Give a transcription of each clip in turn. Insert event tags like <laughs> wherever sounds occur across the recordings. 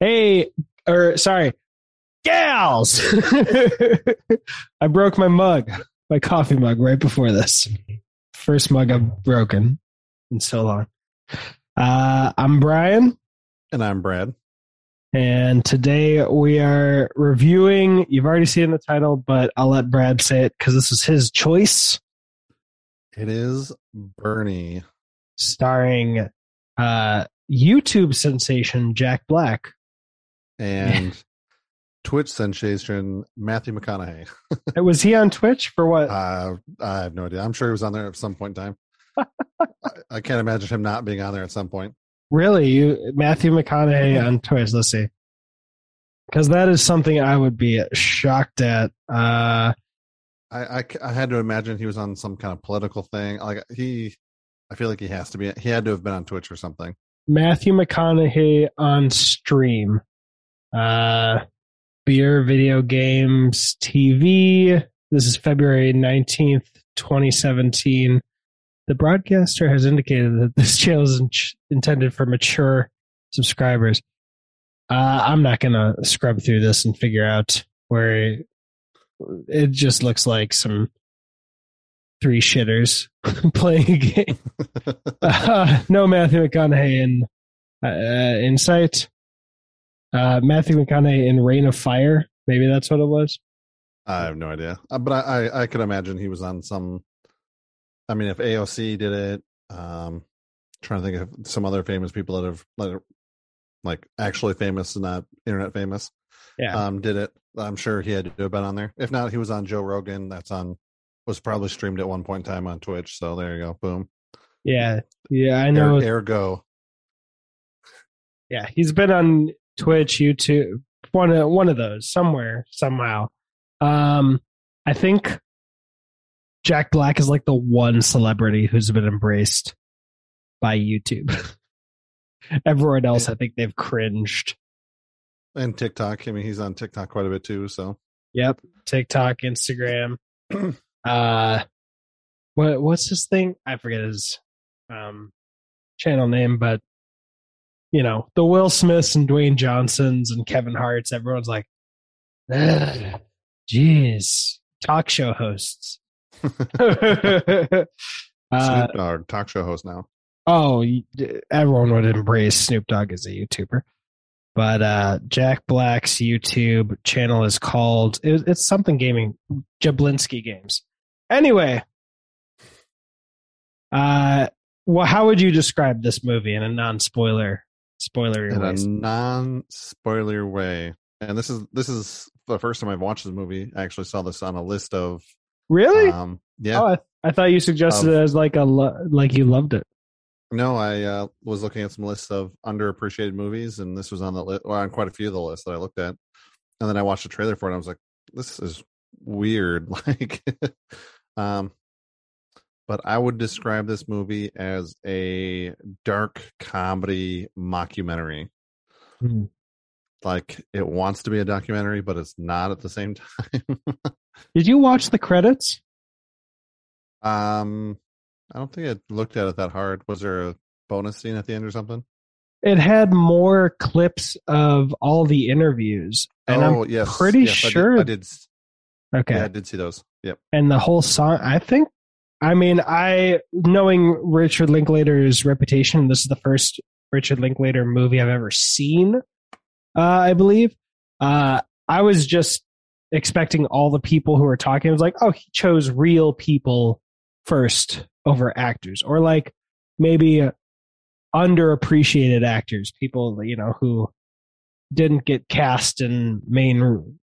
Hey, or sorry, gals. <laughs> I broke my mug, my coffee mug, right before this. First mug I've broken in so long. Uh, I'm Brian, And I'm Brad. and today we are reviewing. You've already seen the title, but I'll let Brad say it because this is his choice, It is Bernie. starring uh, YouTube sensation Jack Black. And Twitch sensation Matthew McConaughey. Was he on Twitch for what? Uh, I have no idea. I'm sure he was on there at some point in time. <laughs> I, I can't imagine him not being on there at some point. Really, you Matthew McConaughey on Twitch? Let's see, because that is something I would be shocked at. Uh, I, I, I had to imagine he was on some kind of political thing. Like he, I feel like he has to be. He had to have been on Twitch or something. Matthew McConaughey on stream, uh, beer, video games, TV. This is February nineteenth, twenty seventeen. The broadcaster has indicated that this <laughs> channel is in- intended for mature subscribers. Uh, I'm not gonna scrub through this and figure out where it just looks like some three shitters <laughs> playing a game. <laughs> Uh, no Matthew McConaughey in uh, Insight. Uh, Matthew McConaughey in Reign of Fire. Maybe that's what it was. I have no idea, uh, but I, I, I could imagine he was on some. I mean, if AOC did it, um, trying to think of some other famous people that have like, like actually famous, and not internet famous. Yeah. um, did it. I'm sure he had to have been on there. If not, he was on Joe Rogan. That's on was probably streamed at one point in time on Twitch. So there you go. Boom. yeah. Yeah. I know. Er, ergo. Yeah. He's been on Twitch, YouTube, one of, one of those somewhere, somehow. Um, I think Jack Black is like the one celebrity who's been embraced by YouTube. <laughs> Everyone else, I think they've cringed. And TikTok. I mean, he's on TikTok quite a bit too. So Yep. TikTok, Instagram. <clears throat> uh what what's this thing? I forget his um channel name, but you know, the Will Smiths and Dwayne Johnsons and Kevin Hart's, everyone's like, "Ugh, jeez, talk show hosts. <laughs> uh, Snoop Dogg, talk show host now. oh, everyone would embrace Snoop Dogg as a YouTuber. But uh, Jack Black's YouTube channel is called it, it's something gaming Jablinski Games. Anyway, uh, well, how would you describe this movie in a non-spoiler spoilery in way? a non-spoiler way. And this is this is the first time I've watched the movie. I actually saw this on a list of Really? um yeah. Oh, I, I thought you suggested Of- it as like a lo- like you loved it. No, I uh, was looking at some lists of underappreciated movies, and this was on the list, well, on quite a few of the lists that I looked at. And then I watched the trailer for it, and I was like, "This is weird." <laughs> Like, <laughs> um, but I would describe this movie as a dark comedy mockumentary. Hmm. Like, it wants to be a documentary, but it's not at the same <laughs> time. Did you watch the credits? um, I don't think I looked at it that hard. Was there a bonus scene at the end or something? It had more clips of all the interviews, and oh, I'm yes, pretty yes, I did- sure. I did. okay, Yeah, I did see those. Yep. and the whole song i think i mean i knowing richard linklater's reputation this is the first richard linklater movie i've ever seen uh, i believe. Uh, i was just expecting all the people who were talking. It was like oh he chose real people first over actors or like maybe underappreciated actors people you know who didn't get cast in main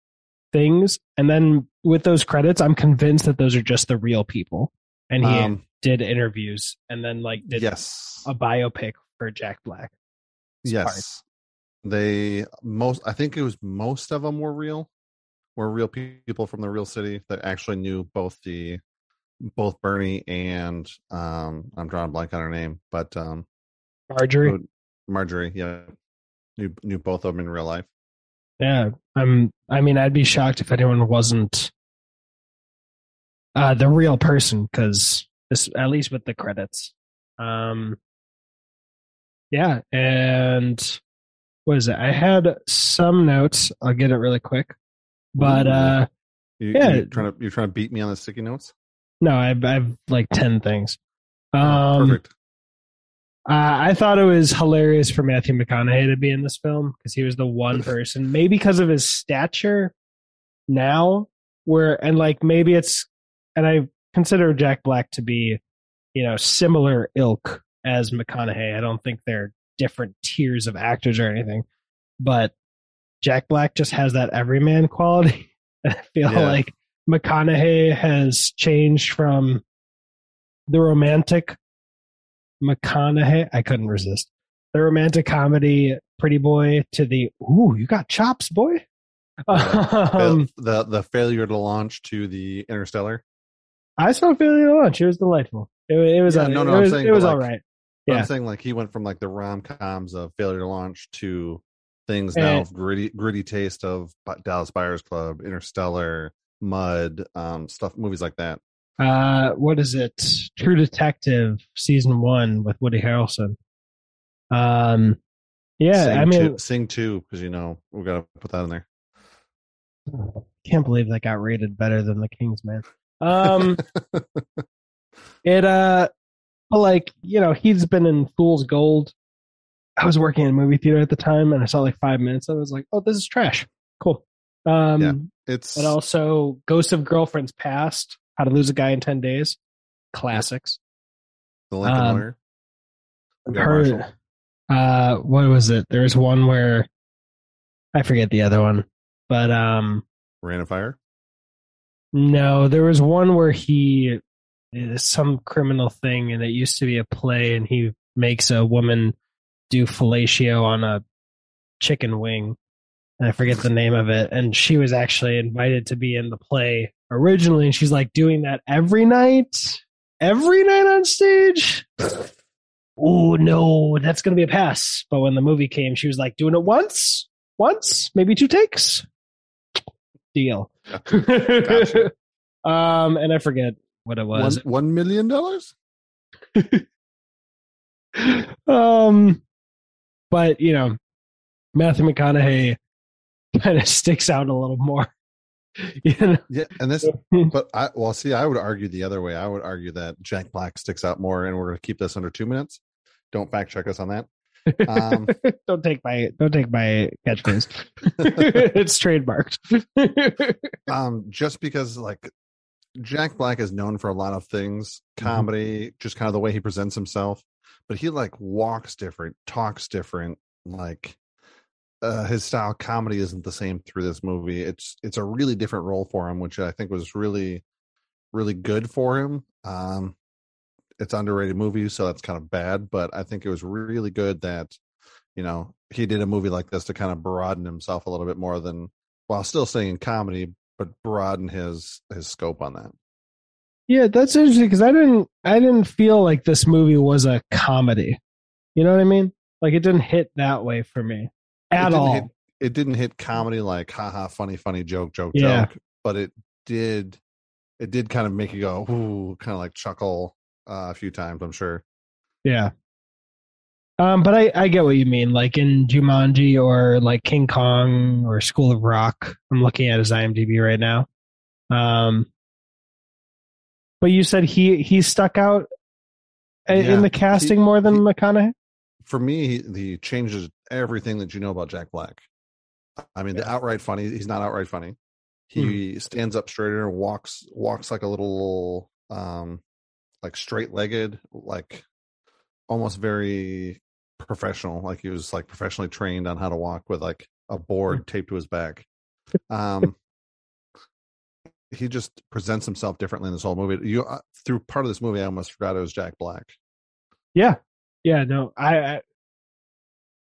things. And then with those credits i'm convinced that those are just the real people and he Um, did interviews and then like did yes. a biopic for jack black It's hard. yes. They most. I think it was most of them were real. Were real people from the real city that actually knew both the both Bernie and um I'm drawing a blank on her name, but um marjorie Marjorie. Yeah, knew knew both of them in real life. yeah i'm i mean i'd be shocked if anyone wasn't uh the real person because this at least with the credits um yeah and what is it? I had some notes. I'll get it really quick. But uh You, Yeah. you trying to you're trying to beat me on the sticky notes? no, I've I've like ten things. Oh, Um Perfect. Uh, I thought it was hilarious for Matthew McConaughey to be in this film because he was the one <laughs> person, maybe because of his stature now, where, and like maybe it's, and I consider Jack Black to be, you know, similar ilk as McConaughey. I don't think they're different tiers of actors or anything, but Jack Black just has that everyman quality. <laughs> I feel Yeah. like McConaughey has changed from the romantic McConaughey. I couldn't resist the romantic comedy Pretty Boy to the ooh, you got chops, boy. <laughs> Um, the, the the failure to launch to the Interstellar. I saw Failure to Launch. It was delightful. It, it was. Yeah, no, no, it I'm was, saying, it was but, all like, right. Yeah. I'm saying like he went from like the rom coms of failure to launch to things Eh. now of gritty gritty taste of Dallas Buyers Club, Interstellar, Mud, um, stuff, movies like that. Uh, what is it? True Detective season one with Woody Harrelson. Um, yeah, Sing I mean, two, Sing two because you know we got to put that in there. can't believe that got rated better than The King's Man. Um, it uh, but like you know, he's been in Fool's Gold. I was working in a movie theater at the time, and I saw like five minutes. And I was like, "Oh, this is trash." Cool. Um, Yeah. It's but also Ghost of Girlfriend's Past, How to Lose a Guy in Ten Days, classics. the Lincoln um, Lawyer. Heard. Uh, what was it? There was one where I forget the other one, but um, Reign of Fire. No, there was one where he is some criminal thing, and it used to be a play, and he makes a woman do fellatio on a chicken wing. And I forget the name of it. And she was actually invited to be in the play originally, and she's like doing that every night, every night on stage. oh no, that's gonna be a pass. But when the movie came, she was like doing it once, once, maybe two takes. Deal. Gotcha. <laughs> um, and I forget what it One was. one million dollars. <laughs> um, but you know, Matthew McConaughey kind of <laughs> sticks out a little more. you know, Yeah, and this, but I well, see, I would argue the other way. I would argue that Jack Black sticks out more, and we're going to keep this under two minutes. Don't fact check us on that. Um, <laughs> don't take my don't take my catchphrase. <laughs> it's trademarked. <laughs> um, just because like Jack Black is known for a lot of things, Mm-hmm. comedy, just kind of the way he presents himself, but he like walks different, talks different, like uh, his style comedy isn't the same through this movie. It's it's a really different role for him, which I think was really really good for him. Um, it's underrated movie, so that's kind of bad, but I think it was really good that you know he did a movie like this to kind of broaden himself a little bit more than while still staying in comedy, but broaden his his scope on that. yeah, that's interesting because I didn't I didn't feel like this movie was a comedy. You know what I mean? Like it didn't hit that way for me It at didn't all. hit- it didn't hit comedy like haha funny funny joke joke Yeah. joke, but it did it did kind of make you go ooh, kind of like chuckle uh, a few times. I'm sure. Yeah. Um, but I, I get what you mean. Like in Jumanji or like King Kong or School of Rock. I'm looking at his IMDb right now. Um, but you said he he stuck out Yeah, in the casting more than he- McConaughey. For me, he, he changes everything that you know about Jack Black. I mean, the outright funny. He's not outright funny. He stands up straighter, walks walks like a little um like straight legged, like almost very professional. Like he was like professionally trained on how to walk with like a board taped to his back. <laughs> Um he just presents himself differently in this whole movie. You uh, through part of this movie, I almost forgot it was Jack Black. Yeah, yeah. No, I. I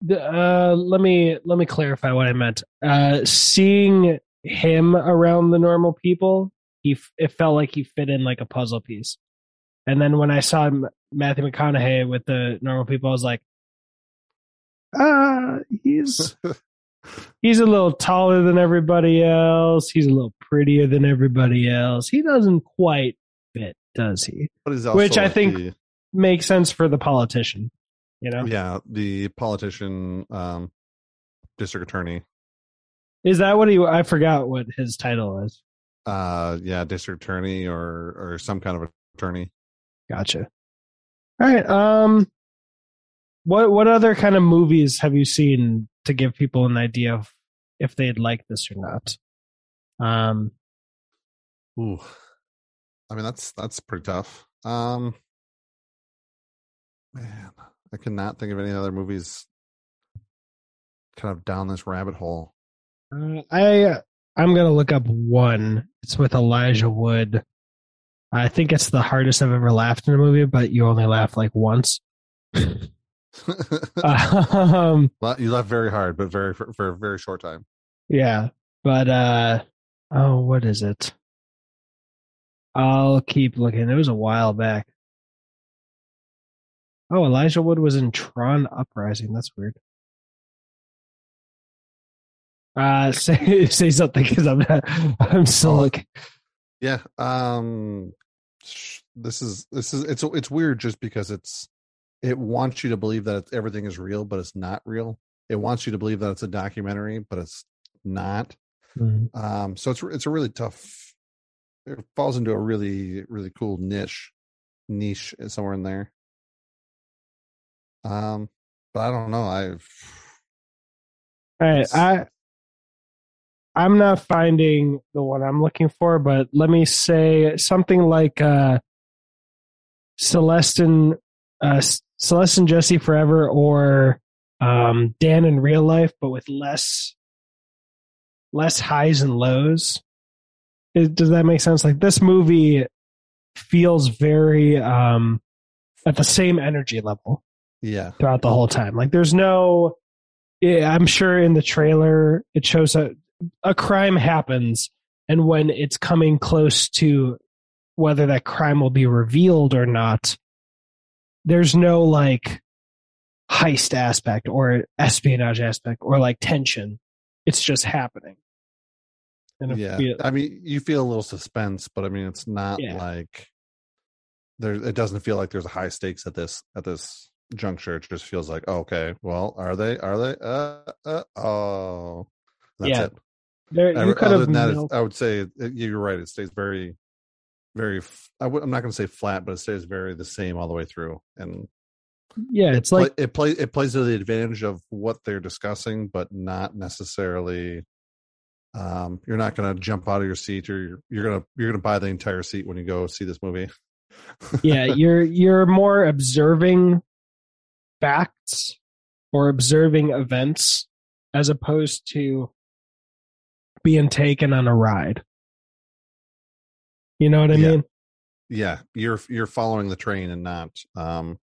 the, uh, let me let me clarify what I meant. Uh, seeing him around the normal people, he f- it felt like he fit in like a puzzle piece. And then when I saw Matthew McConaughey with the normal people, I was like, ah, he's <laughs> he's a little taller than everybody else. He's a little prettier than everybody else. He doesn't quite fit, does he? But he's also Which I think- the- Makes sense for the politician, you know. yeah the politician um district attorney. Is that what he? I forgot what his title is. Uh, yeah, district attorney or or some kind of attorney. Gotcha. All right. Um, what what other kind of movies have you seen to give people an idea of if they'd like this or not? Um, Ooh, I mean that's that's pretty tough. Um, man, I cannot think of any other movies kind of down this rabbit hole. uh, I I'm gonna look up one. It's with Elijah Wood. I think it's the hardest I've ever laughed in a movie, but you only laugh like once. <laughs> um, you laugh very hard, but very for, for a very short time. Yeah, but uh oh, what is it? I'll keep looking. It was a while back. Oh, Elijah Wood was in Tron Uprising. That's weird. Uh, <laughs> say say something because I'm not, I'm still Oh. Yeah. Um this is this is it's it's weird just because it's it wants you to believe that it's, everything is real, but it's not real. It wants you to believe that it's a documentary, but it's not. Um so it's it's a really tough it falls into a really really cool niche niche somewhere in there. Um but I don't know. I've All right, I I'm not finding the one I'm looking for, but let me say something like uh Celestin uh C- Celeste and Jesse Forever or um Dan in real life, but with less less highs and lows. Is- does that make sense? Like this movie feels very um at the same energy level yeah. throughout the whole time. Like there's no, I'm sure in the trailer it shows that a crime happens, and when it's coming close to whether that crime will be revealed or not, there's no like heist aspect or espionage aspect or like tension. It's just happening. And yeah feel- i mean you feel a little suspense but i mean it's not Yeah. like there it doesn't feel like there's a high stakes at this at this juncture it just feels like okay well are they are they uh, uh oh that's Yeah. it there, you Other could have than that i would say you're right it stays very very I w- i'm not going to say flat but it stays very the same all the way through and yeah, it's play- like it plays it plays to the advantage of what they're discussing but not necessarily um you're not going to jump out of your seat or you're, you're going to you're going to buy the entire seat when you go see this movie. Yeah <laughs> you're you're more observing facts or observing events as opposed to being taken on a ride you know what i Yeah. mean yeah you're you're following the train and not um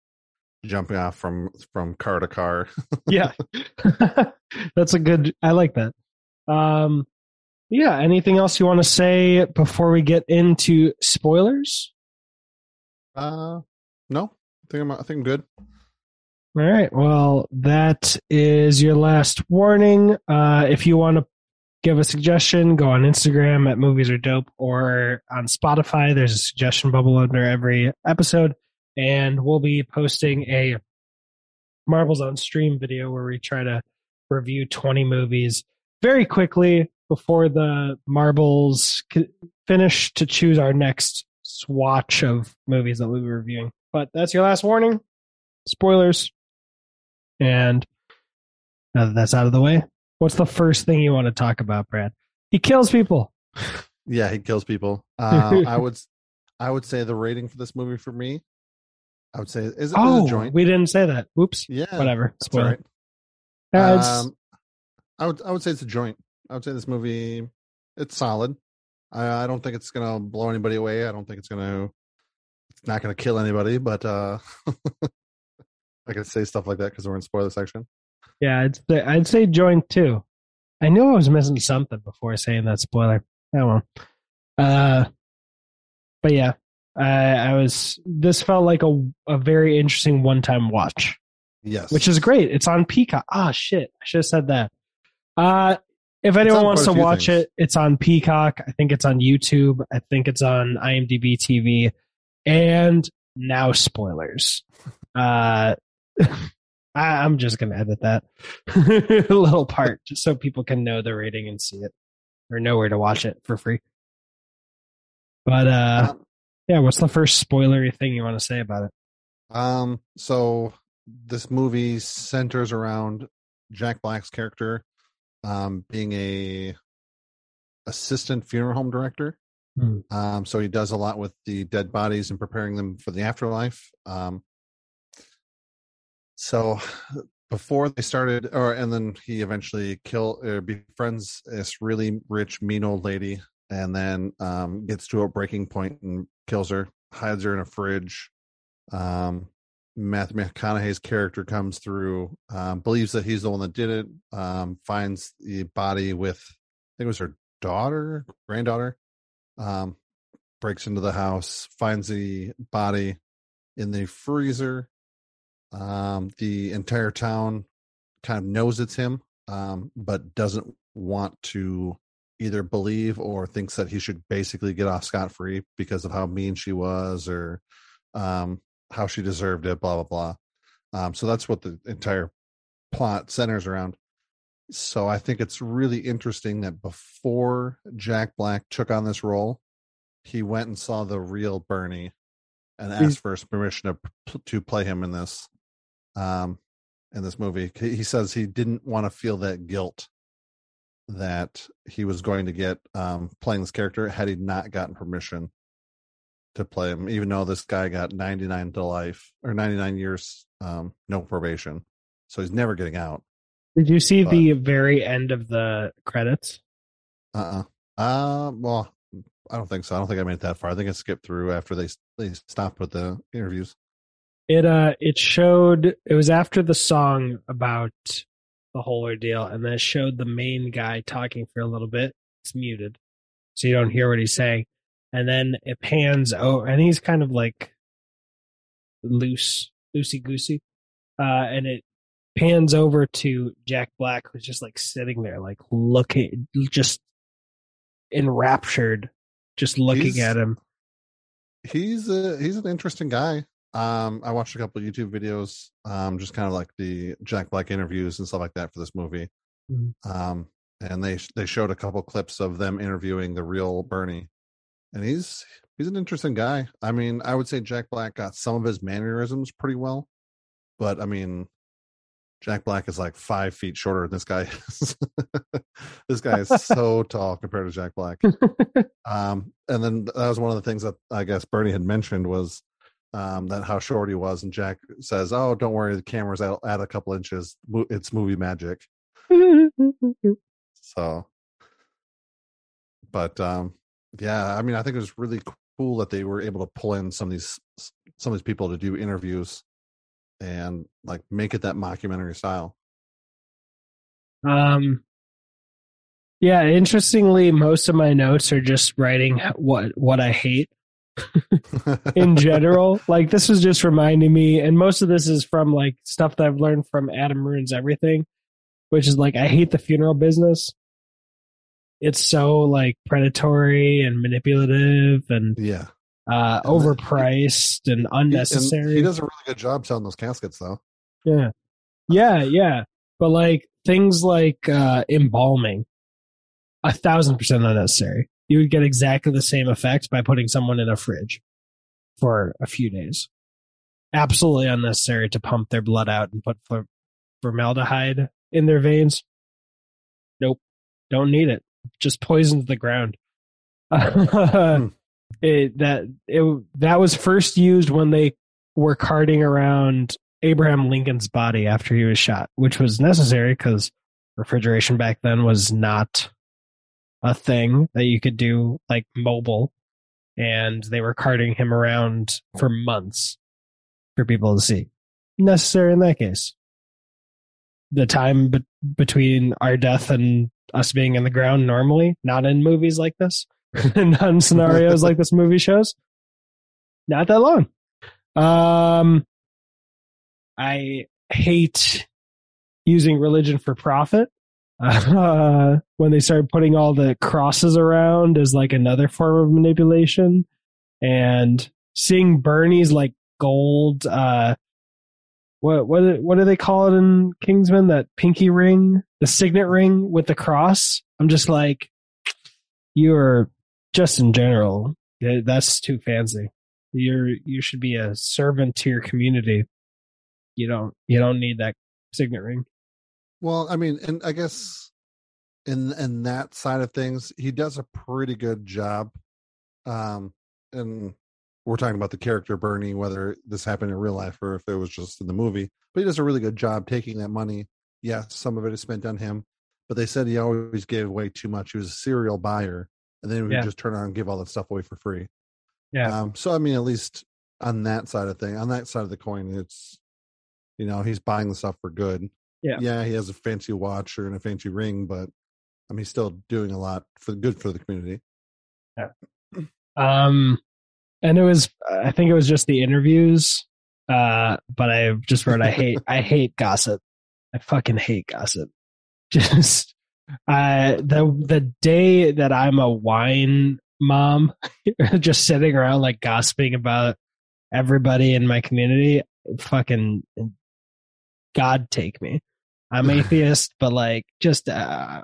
jumping off from from car to car yeah <laughs> <laughs> that's a good i like that um yeah anything else you want to say before we get into spoilers uh no i think i'm i think i'm good All right. Well, that is your last warning. Uh, if you want to give a suggestion, go on Instagram at Movies Are Dope or on Spotify. There's a suggestion bubble under every episode. And we'll be posting a Marbles on Stream video where we try to review 20 movies very quickly before the Marbles finish to choose our next swatch of movies that we'll be reviewing. But that's your last warning. Spoilers. And now that that's out of the way, what's the first thing you want to talk about, Brad? He kills people. yeah he kills people <laughs> uh, i would i would say the rating for this movie for me i would say is, is Oh, a joint we didn't say that. Oops. yeah Whatever. Spoiler. right Uh, um, I would I would say it's a joint. I would say this movie it's solid. I, I don't think it's gonna blow anybody away. I don't think it's gonna it's not gonna kill anybody. But uh <laughs> I can say stuff like that because we're in spoiler section. Yeah, I'd say, I'd say joint too. I knew I was missing something before saying that spoiler. Oh well. Uh, but yeah, I, I was. This felt like a a very interesting one time watch. Yes, which is great. It's on Peacock. Ah, shit. I should have said that. Uh, if anyone wants to watch things. it, it's on Peacock. I think it's on YouTube. I think it's on IMDb TV. And now spoilers. Uh, <laughs> I, I'm just gonna edit that <laughs> little part just so people can know the rating and see it or know where to watch it for free. But uh, Um, yeah, what's the first spoilery thing you want to say about it? Um, so this movie centers around Jack Black's character um being a assistant funeral home director. Hmm. Um, so he does a lot with the dead bodies and preparing them for the afterlife. Um, so <sighs> before they started, or and then he eventually kill or befriends this really rich, mean old lady, and then um, gets to a breaking point and kills her, hides her in a fridge. Um, Matthew McConaughey's character comes through, um, believes that he's the one that did it, um, finds the body with, I think it was her daughter, granddaughter, um, breaks into the house, finds the body in the freezer. Um, the entire town kind of knows it's him, um, but doesn't want to either believe or thinks that he should basically get off scot free because of how mean she was or um, how she deserved it, blah, blah, blah. Um, so that's what the entire plot centers around. So I think it's really interesting that before Jack Black took on this role, he went and saw the real Bernie and asked for his permission to to play him in this um in this movie. He says he didn't want to feel that guilt that he was going to get um playing this character had he not gotten permission to play him, even though this guy got 99 to life or 99 years, um, no probation. So he's never getting out. Did you see But- the very end of the credits? Uh uh Uh, well, I don't think so. I don't think I made it that far. I think I skipped through after they they stopped with the interviews. It uh it showed it was after the song about the whole ordeal and then it showed the main guy talking for a little bit. It's muted. So you don't hear what he's saying. And then it pans over and he's kind of like loose, loosey goosey. Uh and it pans over to Jack Black who's just like sitting there like looking just enraptured, just looking He's- at him. He's a he's an interesting guy. Um, I watched a couple of YouTube videos, um, just kind of like the Jack Black interviews and stuff like that for this movie. Mhm. Um, and they they showed a couple clips of them interviewing the real Bernie, and he's he's an interesting guy. I mean, I would say Jack Black got some of his mannerisms pretty well, but I mean, Jack Black is like five feet shorter than this guy is. <laughs> this guy is <laughs> so tall compared to Jack Black. <laughs> Um, and then that was one of the things that I guess Bernie had mentioned was um, that how short he was, and Jack says, "Oh, don't worry, the camera's out at a couple inches. It's movie magic." <laughs> So, but um, yeah, I mean, I think it was really cool that they were able to pull in some of these some of these people to do interviews and like make it that mockumentary style. Um, yeah, interestingly, most of my notes are just writing what what I hate <laughs> in general. like this was just reminding me, and most of this is from like stuff that I've learned from Adam Ruins Everything, which is like I hate the funeral business. It's so like predatory and manipulative and yeah, uh, And overpriced and He- and unnecessary. he does a really good job selling those caskets, though. Yeah. Yeah, yeah. But like things like uh embalming, a thousand percent unnecessary. You would get exactly the same effect by putting someone in a fridge for a few days. Absolutely unnecessary to pump their blood out and put formaldehyde in their veins. Nope. Don't need it. Just poisons the ground. Hmm. <laughs> it, that it that was first used when they were carting around Abraham Lincoln's body after he was shot, which was necessary because refrigeration back then was not a thing that you could do like mobile. And they were carting him around for months for people to see. Necessary in that case. The time be- between our death and us being in the ground normally, not in movies like this, <laughs> not in scenarios like this movie shows, not that long. Um, I hate using religion for profit. Uh, <laughs> when they started putting all the crosses around as like another form of manipulation, and seeing Bernie's like gold uh, what what what do they call it in Kingsman? That pinky ring, the signet ring with the cross. I'm just like, you're just in general. That's too fancy. You're you should be a servant to your community. You don't you don't need that signet ring. Well, I mean, and I guess in in that side of things, he does a pretty good job. Um, and we're talking about the character Bernie, whether this happened in real life or if it was just in the movie. But he does a really good job taking that money. Yes, some of it is spent on him, but they said he always gave away too much. He was a serial buyer, and then he would Yeah. just turn around and give all that stuff away for free. Yeah. Um, so I mean, at least on that side of thing, on that side of the coin, it's you know he's buying the stuff for good. Yeah. yeah, he has a fancy watch or and a fancy ring, but I mean, he's still doing a lot for good for the community. Yeah. Um, and it was I think it was just the interviews. Uh, but I just wrote I hate I <laughs> hate gossip. I fucking hate gossip. <laughs> Just uh the the day that I'm a wine mom, <laughs> just sitting around like gossiping about everybody in my community, fucking God take me. I'm <laughs> atheist, but like just uh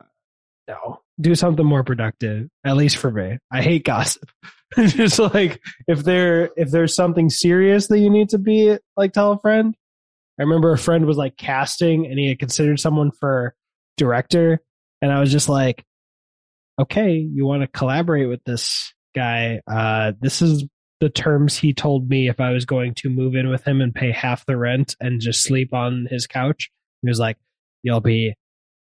no. Do something more productive, at least for me. I hate gossip. <laughs> just like if there if there's something serious that you need to be like tell a friend. I remember a friend was like casting and he had considered someone for director and I was just like okay, you want to collaborate with this guy. Uh this is the terms he told me if I was going to move in with him and pay half the rent and just sleep on his couch. He was like, You'll be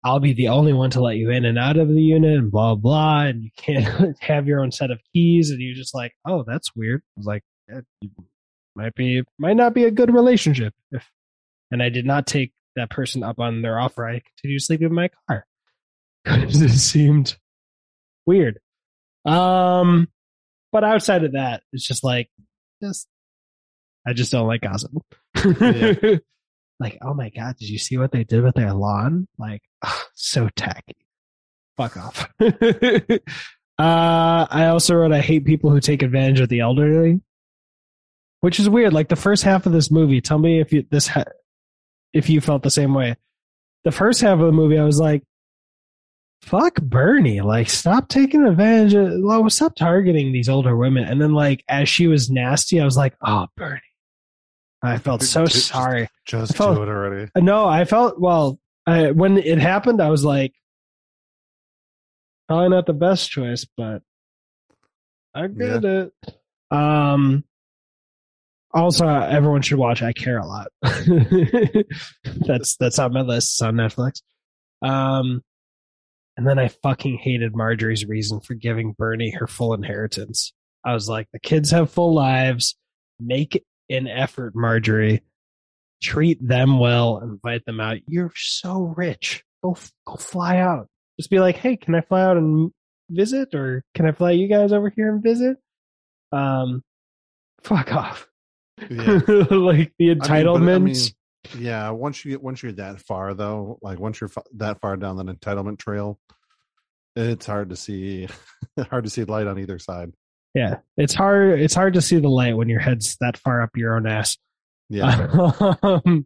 I'll be the only one to let you in and out of the unit and blah blah and you can't <laughs> have your own set of keys and you're just like, Oh, that's weird. I was like, "Yeah, you might be might not be a good relationship if and I did not take that person up on their offer. I continued sleeping in my car. <laughs> Because it seemed weird. Um but outside of that, it's just like just I just don't like gossip. Yeah. <laughs> like, oh my god, did you see what they did with their lawn? Like, so tacky. Fuck off. <laughs> uh, I also wrote, I hate people who take advantage of the elderly, which is weird. Like the first half of this movie, tell me if you this ha- if you felt the same way. The first half of the movie, I was like, fuck Bernie. Like, stop taking advantage of, well, stop targeting these older women. And then, like, as she was nasty, I was like, oh, Bernie. I felt so Just- sorry. Just felt- do it already. No, I felt well I, when it happened. I was like, probably not the best choice, but I get it. Um. Also, everyone should watch. I care a lot. <laughs> that's that's on my list. It's on Netflix. Um, and then I fucking hated Marjorie's reason for giving Bernie her full inheritance. I was like, the kids have full lives. Make an effort, Marjorie treat them well, invite them out. You're so rich. Go go fly out. Just be like, hey, can I fly out and visit, or can I fly you guys over here and visit? Um, fuck off. Yeah. <laughs> like the I mean, entitlements. I mean, yeah. Once you get once you're that far though, like once you're that far down that entitlement trail, it's hard to see <laughs> hard to see light on either side. Yeah, it's hard. It's hard to see the light when your head's that far up your own ass. Yeah. Um,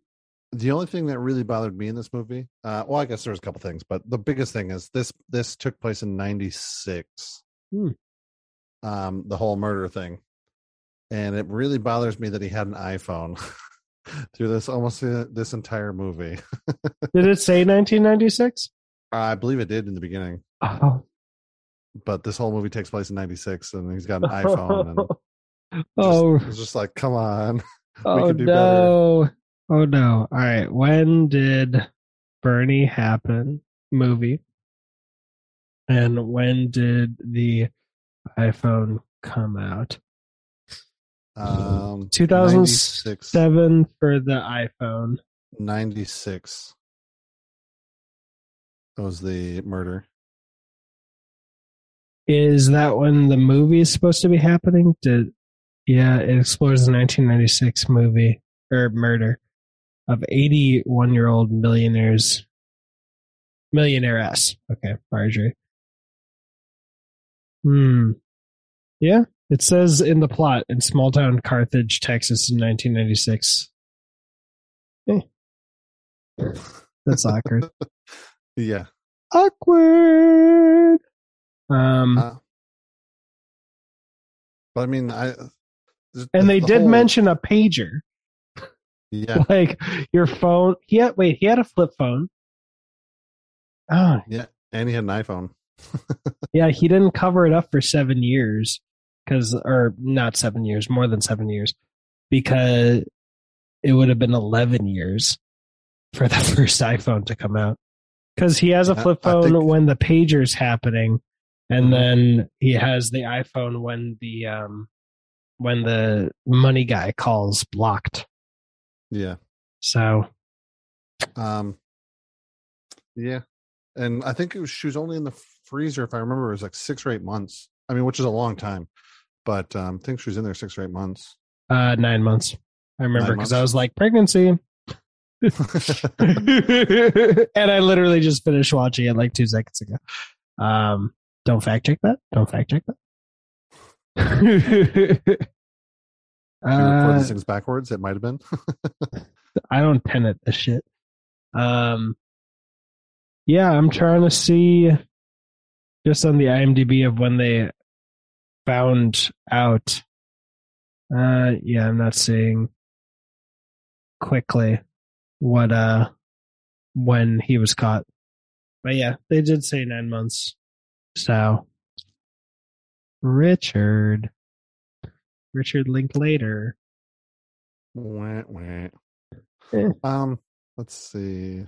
the only thing that really bothered me in this movie, uh, well, I guess there was a couple things, but the biggest thing is this this took place in '96. Hmm. Um, the whole murder thing, and it really bothers me that he had an iPhone <laughs> through this almost uh, this entire movie. <laughs> did it say 1996? I believe it did in the beginning, Oh, but this whole movie takes place in '96, and he's got an iPhone, and <laughs> oh, just, it's just like, come on. <laughs> oh no! Oh no! All right, when did Bernie happen? Movie, and when did the iPhone come out? Um, 2007 96. for the iPhone. 96 that was the murder. Is that when the movie is supposed to be happening? Did yeah, it explores the 1996 movie or murder of 81 year old millionaires, millionaire-ess. Okay, Marjorie. Hmm. Yeah, it says in the plot in small town Carthage, Texas, in 1996. Eh. That's awkward. <laughs> yeah. awkward. Um, Uh, but I mean, I. the- and they the did whole- mention a pager, Yeah. <laughs> like your phone. He had wait, he had a flip phone. Oh Yeah. And he had an iPhone. <laughs> yeah, he didn't cover it up for seven years because, or not seven years, more than seven years, because it would have been eleven years for the <laughs> first iPhone to come out. Because he has a flip phone think- when the pager's happening, and Mhm. then he has the iPhone when the um when the money guy calls blocked. Yeah. So Um. Yeah. And I think it was, she was only in the freezer, if I remember, it was like six or eight months. I mean, which is a long time. But um, I think she was in there six or eight months. uh nine months. I remember because I was like pregnancy. <laughs> <laughs> and I literally just finished watching it like two seconds ago. Um, don't fact check that. Don't fact check that. <laughs> uh, these things backwards. It might have been. <laughs> I don't tenet the shit. Um, yeah, I'm trying to see just on the IMDb of when they found out. Uh, yeah, I'm not seeing quickly what uh when he was caught, but yeah, they did say nine months. So, Richard, Richard Linklater. Wah, wah. Eh. Um, let's see.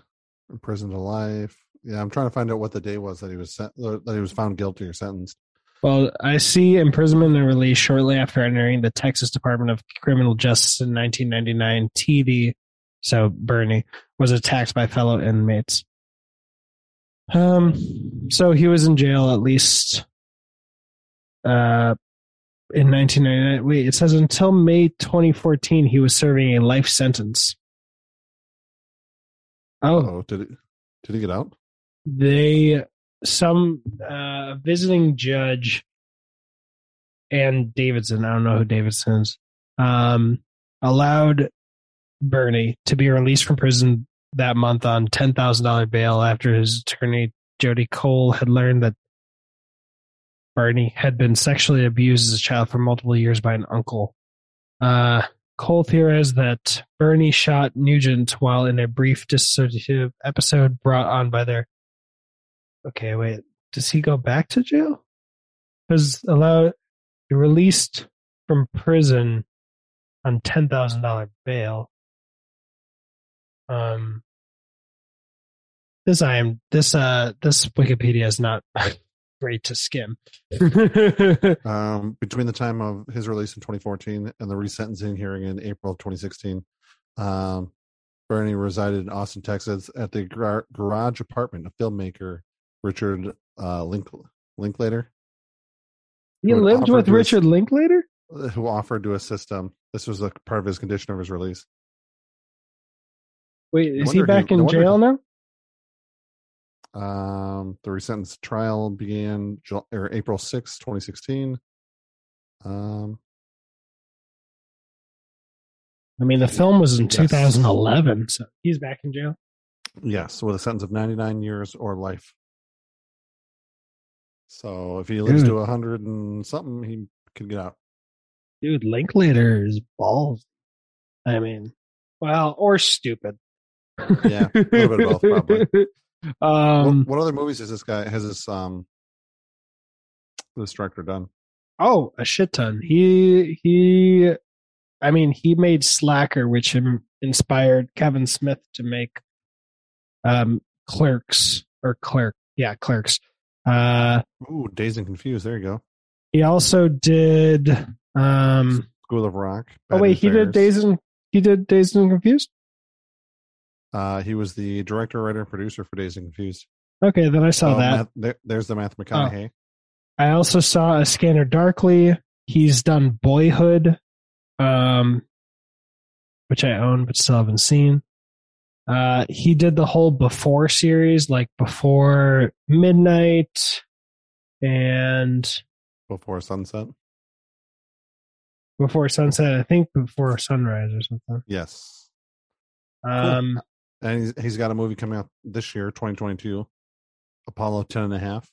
Imprisoned to life. Yeah, I'm trying to find out what the day was that he was sent, that he was found guilty or sentenced. Well, I see imprisonment and release shortly after entering the Texas Department of Criminal Justice in 1999. TD, so Bernie, was attacked by fellow inmates. Um, so he was in jail at least uh, in 1999. Wait, it says until May 2014, he was serving a life sentence. Oh, Oh, did it? Did he get out? they some uh visiting judge and Davidson, I don't know who Davidson is, um, allowed Bernie to be released from prison that month on ten thousand dollar bail after his attorney Jodi Cole had learned that Bernie had been sexually abused as a child for multiple years by an uncle. Uh, Cole theorized that Bernie shot Nugent while in a brief dissociative episode brought on by their. Okay, wait. Does he go back to jail? Was allowed released from prison on ten thousand dollar bail. Um, this I am this uh this Wikipedia is not <laughs> great to skim. <laughs> Um, between the time of his release in 2014 and the resentencing hearing in April of 2016, um, Bernie resided in Austin, Texas, at the gar- garage apartment of filmmaker Richard uh, Link- Linklater, he lived with to his- Richard Linklater. who offered to assist him. This was a part of his condition of his release. Wait, is he back no in jail he- now? Um, the resentence trial began Ju- or April 6, 2016. Um, I mean, the film was in Yes. 2011, so he's back in jail. yes, with a sentence of 99 years or life. So if he lives Dude. to a hundred and something, he could get out. Dude, Linklater is balls. I mean, well, or stupid. Yeah, a little bit of both, probably. <laughs> Um, what, what other movies has this guy has this um this director done? oh, a shit ton. He he. I mean, he made Slacker, which inspired Kevin Smith to make um Clerks or Clerk. Yeah, Clerks. Uh, Ooh, Dazed and Confused. There you go. he also did. Um, School of Rock. oh wait, News he did. Dazed and he did Dazed and Confused. Uh, he was the director, writer, and producer for Dazed and Confused. Okay, then I saw Oh, that. Math- there, there's the Math McConaughey. I also saw a Scanner Darkly. He's done Boyhood, um, which I own but still haven't seen. Uh, he did the whole Before series, like Before Midnight and Before Sunset. Before Sunset. I think Before Sunrise or something. Yes. Um, and he's, he's got a movie coming out this year, 2022, Apollo 10 and a half.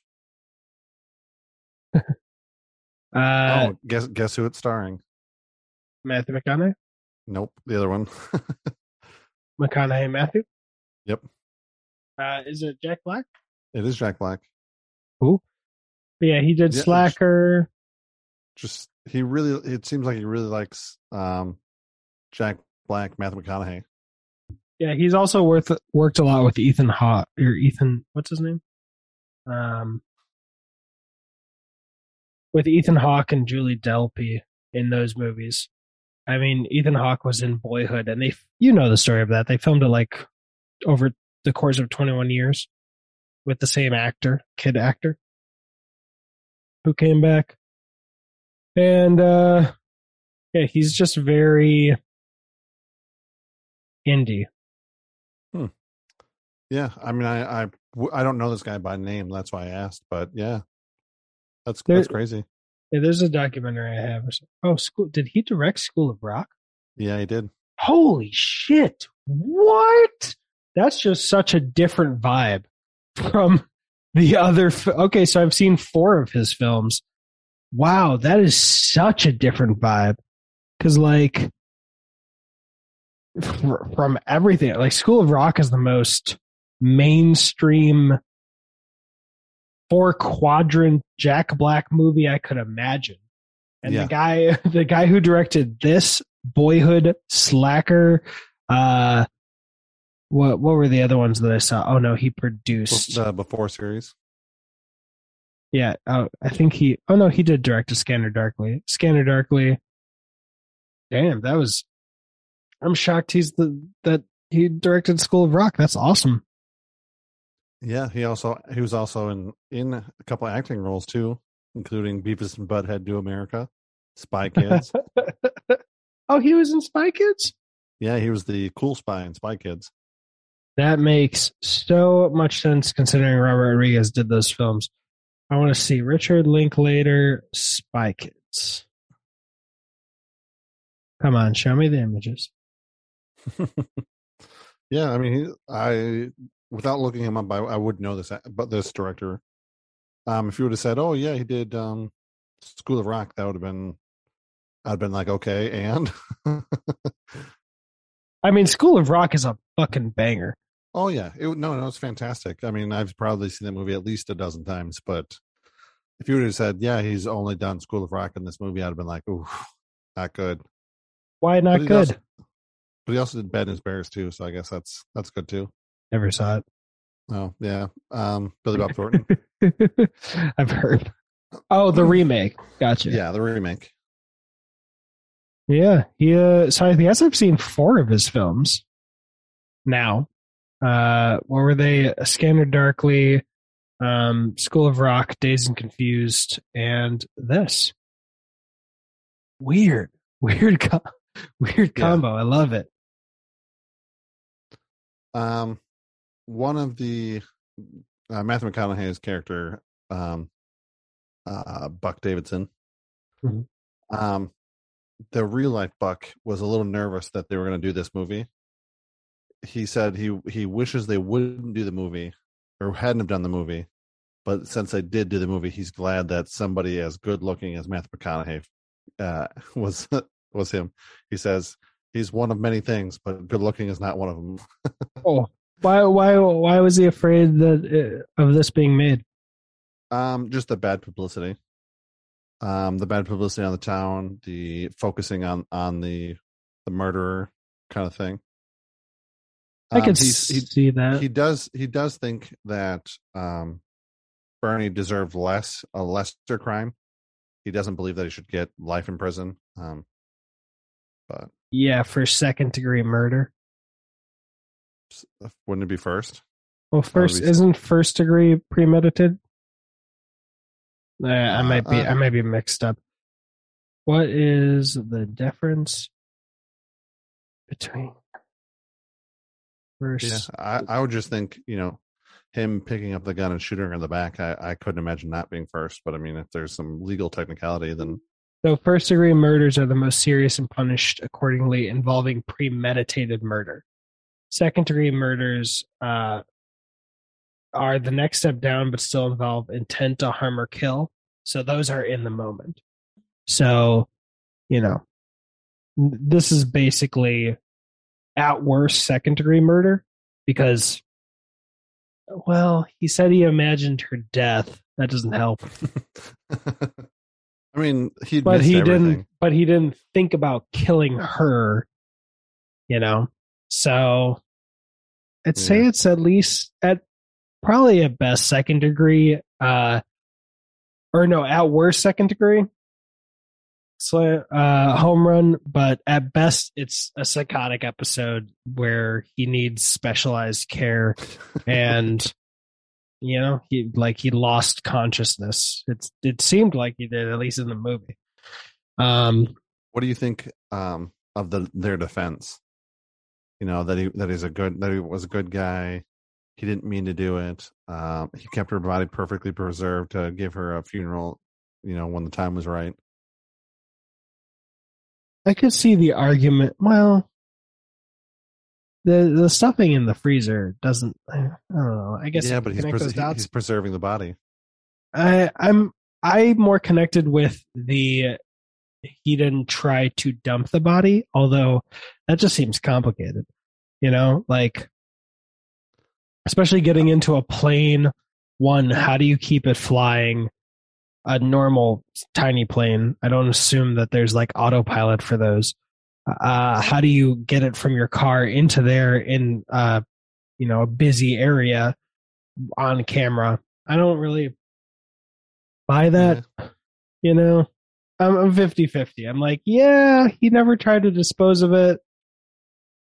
<laughs> Uh, oh, guess guess who it's starring? Matthew McConaughey. Nope, the other one. <laughs> McConaughey Matthew. Yep. Uh, is it Jack Black? It is Jack Black. Who? Yeah, he did Yeah, Slacker. Just he really. It seems like he really likes um, Jack Black, Matthew McConaughey. Yeah, he's also worth worked a lot with Ethan Hawke or Ethan. What's his name? Um, with Ethan Hawke and Julie Delpy in those movies. I mean, Ethan Hawke was in Boyhood, and they, you know, the story of that. They filmed it like over the course of 21 years with the same actor, kid actor, who came back. And, uh, yeah, he's just very indie. Yeah, I mean, I, I I don't know this guy by name. That's why I asked. But yeah, that's There- that's crazy. Yeah, there's a documentary I have. Oh, school. Did he direct School of Rock? Yeah, he did. Holy shit! What? That's just such a different vibe from the other. Okay, so I've seen four of his films. Wow, that is such a different vibe. Because like from everything, like School of Rock is the most mainstream four quadrant Jack Black movie I could imagine. And Yeah. the guy, <laughs> the guy who directed this, Boyhood, Slacker, uh, what what were the other ones that I saw? Oh no, he produced. The before series. yeah, oh, I think he. Oh no, he did direct a Scanner Darkly. Scanner Darkly. Damn, that was. I'm shocked he's the that he directed School of Rock. That's awesome. Yeah, he also he was also in in a couple of acting roles too, including Beavis and Butthead Do America, Spy Kids. <laughs> oh, he was in Spy Kids. yeah, he was the cool spy in Spy Kids. That makes so much sense considering Robert Rodriguez did those films. I want to see Richard Linklater, Spy Kids. Come on, show me the images. <laughs> yeah, I mean, I without looking him up, I, I would know this, but this director. Um, if you would have said, "Oh yeah, he did um, School of Rock," that would have been, I'd been like, okay, and I mean, School of Rock is a fucking banger. oh yeah, it no, no, it's fantastic. I mean, I've probably seen that movie at least a dozen times, but if you would have said, "Yeah, he's only done School of Rock in this movie," I'd have been like, "Ooh, not good." Why not he good? also- But he also did Bad News Bears too, so I guess that's that's good too. Never saw it. Oh yeah, um, Billy Bob Thornton. <laughs> I've heard. Oh, the remake. Gotcha. yeah, the remake. Yeah. He, uh, so I guess I've seen four of his films now. Uh, what were they? Scanner Darkly, um, School of Rock, Dazed and Confused, and this. Weird, <laughs> weird, co- weird Yeah. combo. I love it. Um, one of the uh, Matthew McConaughey's character, um, uh, Buck Davidson. Mhm. Um, the real life Buck was a little nervous that they were going to do this movie. He said he he wishes they wouldn't do the movie or hadn't have done the movie, but since they did do the movie, he's glad that somebody as good looking as Matthew McConaughey uh, <laughs> was was him. He says he's one of many things, but good looking is not one of them. Oh, why, why, why was he afraid that uh, of this being made? Um, just the bad publicity. Um, the bad publicity on the town, the focusing on on the the murderer kind of thing. I Um, could he's- he, see that. he does he does think that um Bernie deserved less a lesser crime. He doesn't believe that he should get life in prison. Um, but yeah, for second degree murder. S- wouldn't it be first? Well, first isn't first degree premeditated? Uh, I might be Uh, I might be mixed up. What is the difference between first? Yeah, I, I would just think you know him picking up the gun and shooting her in the back. I, I couldn't imagine that being first. But I mean, if there's some legal technicality, then So first degree murders are the most serious and punished accordingly, involving premeditated murder. Second degree murders uh, are the next step down, but still involve intent to harm or kill. So those are in the moment. So, you know, this is basically at worst second degree murder because, well, he said he imagined her death. That doesn't help. <laughs> I mean, he but he everything. didn't. But he didn't think about killing her. You know, so I'd say it's at least at probably at best second degree, uh, or no, at worst second degree. So, uh, home run, but at best it's a psychotic episode where he needs specialized care and <laughs> you know he like he lost consciousness. It's it seemed like he did at least in the movie. Um, What do you think um, of the their defense? You know that he that he's a good that he was a good guy. He didn't mean to do it. Um, he kept her body perfectly preserved to give her a funeral. You know when the time was right. I could see the argument. Well, the the stuffing in the freezer doesn't. I, don't know. I guess yeah, but he's pres- those he- dots. he's preserving the body. I, I'm I more connected with the he didn't try to dump the body, although that just seems complicated. You know, like especially getting into a plane. One, how do you keep it flying? A normal tiny plane. I don't assume that there's like autopilot for those. Uh, how do you get it from your car into there in uh, you know, a busy area on camera? I don't really buy that you know i'm, I'm 50-50 i'm like yeah he never tried to dispose of it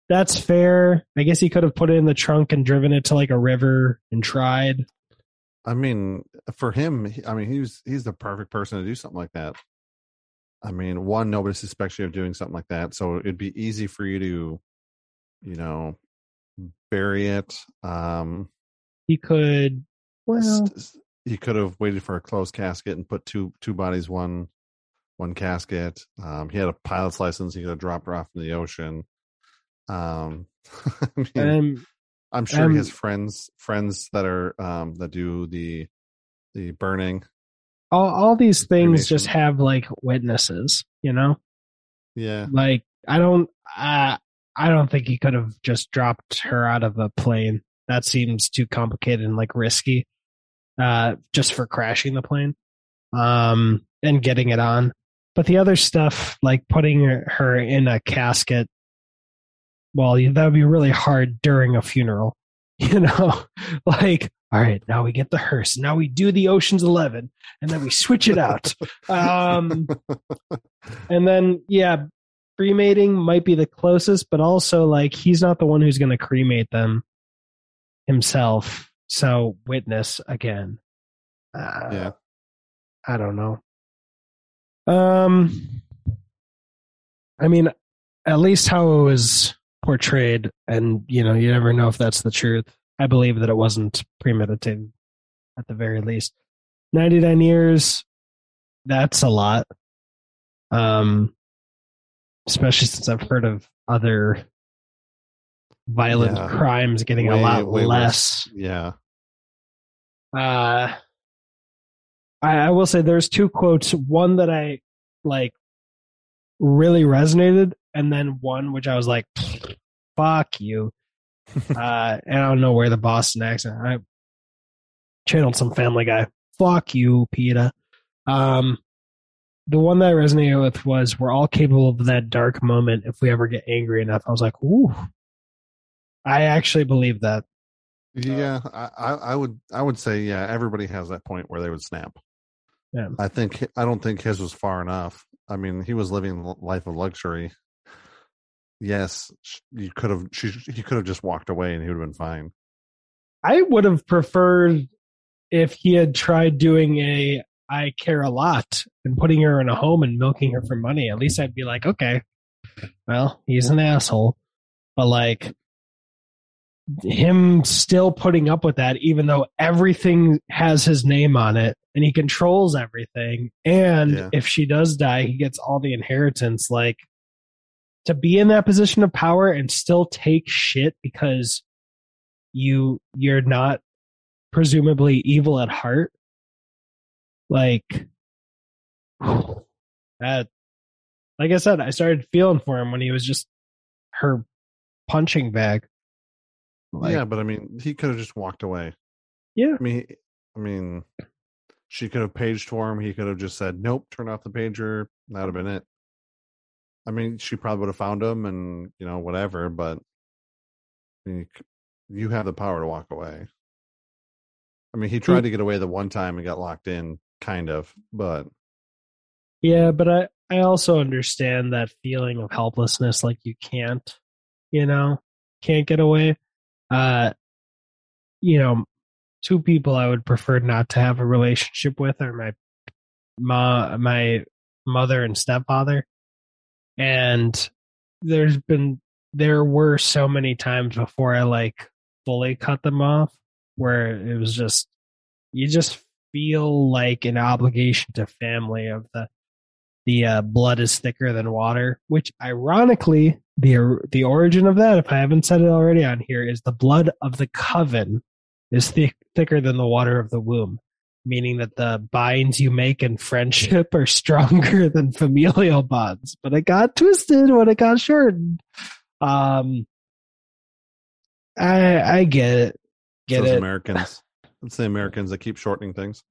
that's fair i guess he could have put it in the trunk and driven it to like a river and tried I mean, for him, I mean, he's he's the perfect person to do something like that. I mean, one, nobody suspects you of doing something like that, so it'd be easy for you to, you know, bury it. Um, he could well he could have waited for a closed casket and put two two bodies, one one casket. Um, he had a pilot's license. He could have dropped her off in the ocean. Um, <laughs> I mean, um, I'm sure he has um, friends friends that are um that do the the burning. all, all these things just have like witnesses you know Yeah. like i don't uh, i don't think he could have just dropped her out of a plane that seems too complicated and like risky uh just for crashing the plane um and getting it on but the other stuff like putting her in a casket well that would be really hard during a funeral <laughs> you know like all right now we get the hearse now we do the oceans 11 and then we switch it out <laughs> um and then, yeah, cremating might be the closest, but also like he's not the one who's going to cremate them himself. So witness again. Uh, Yeah. I don't know. Um, I mean, at least how it was portrayed, and you know, you never know if that's the truth. I believe that it wasn't premeditated, at the very least. Ninety-nine years. That's a lot. Um, especially since I've heard of other violent Yeah. crimes getting a lot way worse. less. Yeah. Uh, I, I will say there's two quotes. One that I like really resonated, and then one which I was like, "Fuck you." uh, and I don't know where the Boston accent. I channeled some Family Guy. Fuck you, Peter. Um, the one that I resonated with was, "We're all capable of that dark moment if we ever get angry enough." I was like, "Ooh." I actually believe that. Yeah, I, I I would I would say yeah. Everybody has that point where they would snap. Yeah. I think I don't think his was far enough. I mean, he was living life of luxury. Yes, you could have. She he could have just walked away and he would have been fine. I would have preferred if he had tried doing a I care a lot and putting her in a home and milking her for money. At least I'd be like, okay, well, he's an asshole. But like him still putting up with that, even though everything has his name on it and he controls everything. And Yeah. if she does die, he gets all the inheritance. Like, to be in that position of power and still take shit because you you're not presumably evil at heart like <sighs> that like i said i started feeling for him when he was just her punching bag like, yeah, but I mean, he could have just walked away. Yeah. I mean, I mean, she could have paged for him. He could have just said, "Nope, turn off the pager." That would have been it. I mean, she probably would have found him, and you know, whatever. But I mean, you have the power to walk away. I mean, he tried to get away the one time and got locked in, kind of, but yeah, but I I also understand that feeling of helplessness, like you can't, you know, can't get away. Uh, you know, two people I would prefer not to have a relationship with are my ma, my mother and stepfather. And there's been, there were so many times before I like fully cut them off where it was just, you just feel like an obligation to family of the, the uh, blood is thicker than water, which ironically, the the origin of that, if I haven't said it already on here, is the blood of the coven is thick, thicker than the water of the womb, meaning that the binds you make in friendship are stronger <laughs> than familial bonds. But it got twisted when it got shortened. Um, I I get it, get Those it. Americans, it's the Americans that keep shortening things.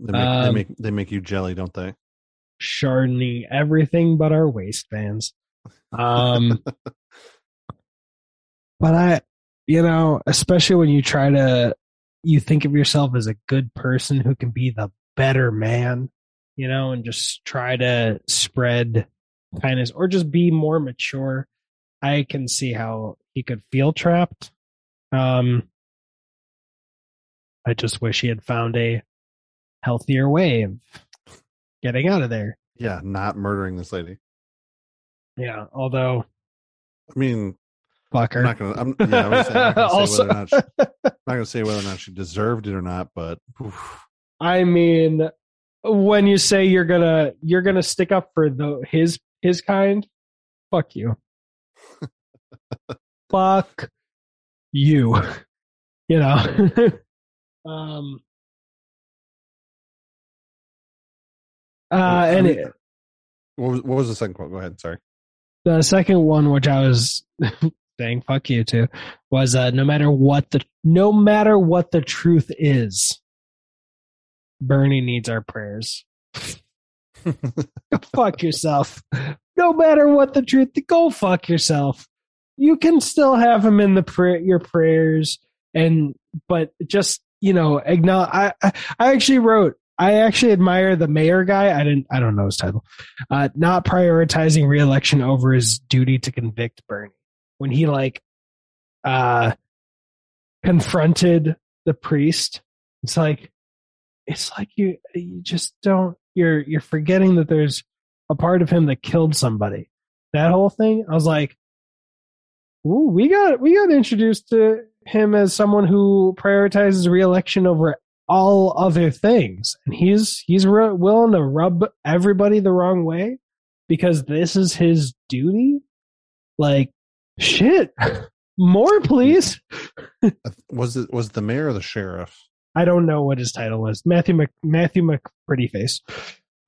They make, they Um, make they make you jelly, don't they? shortening everything but our waistbands. Um, <laughs> but I, you know, especially when you try to, you think of yourself as a good person who can be the better man, you know, and just try to spread kindness or just be more mature. I can see how he could feel trapped. Um, I just wish he had found a healthier way of getting out of there. Yeah, not murdering this lady. Yeah, although I mean, fuck her. I'm not gonna. I'm, yeah, I was saying, I'm not gonna <laughs> say also, whether or not she, I'm not gonna say whether or not she deserved it or not, but oof, I mean, when you say you're gonna you're gonna stick up for the his his kind, fuck you. <laughs> fuck you. You know. <laughs> um. Uh, and it, what was what was the second quote? Go ahead. Sorry. the second one, which I was saying "fuck you" to, was uh, no matter what the no matter what the truth is, Bernie needs our prayers. <laughs> Fuck yourself. No matter what the truth, go fuck yourself. You can still have him in the prayer, your prayers, and but just you know, acknowledge. I, I I actually wrote. I actually admire the mayor guy. I didn't. I don't know his title. Uh, not prioritizing reelection over his duty to convict Bernie when he like uh confronted the priest. It's like it's like you you just don't you're you're forgetting that there's a part of him that killed somebody. That whole thing, I was like, Ooh, we got we got introduced to him as someone who prioritizes reelection over all other things, and he's he's re- willing to rub everybody the wrong way because this is his duty. Like, shit, more please. was it was the mayor or the sheriff? I don't know what his title was. Matthew Mc, Matthew McPrettyface.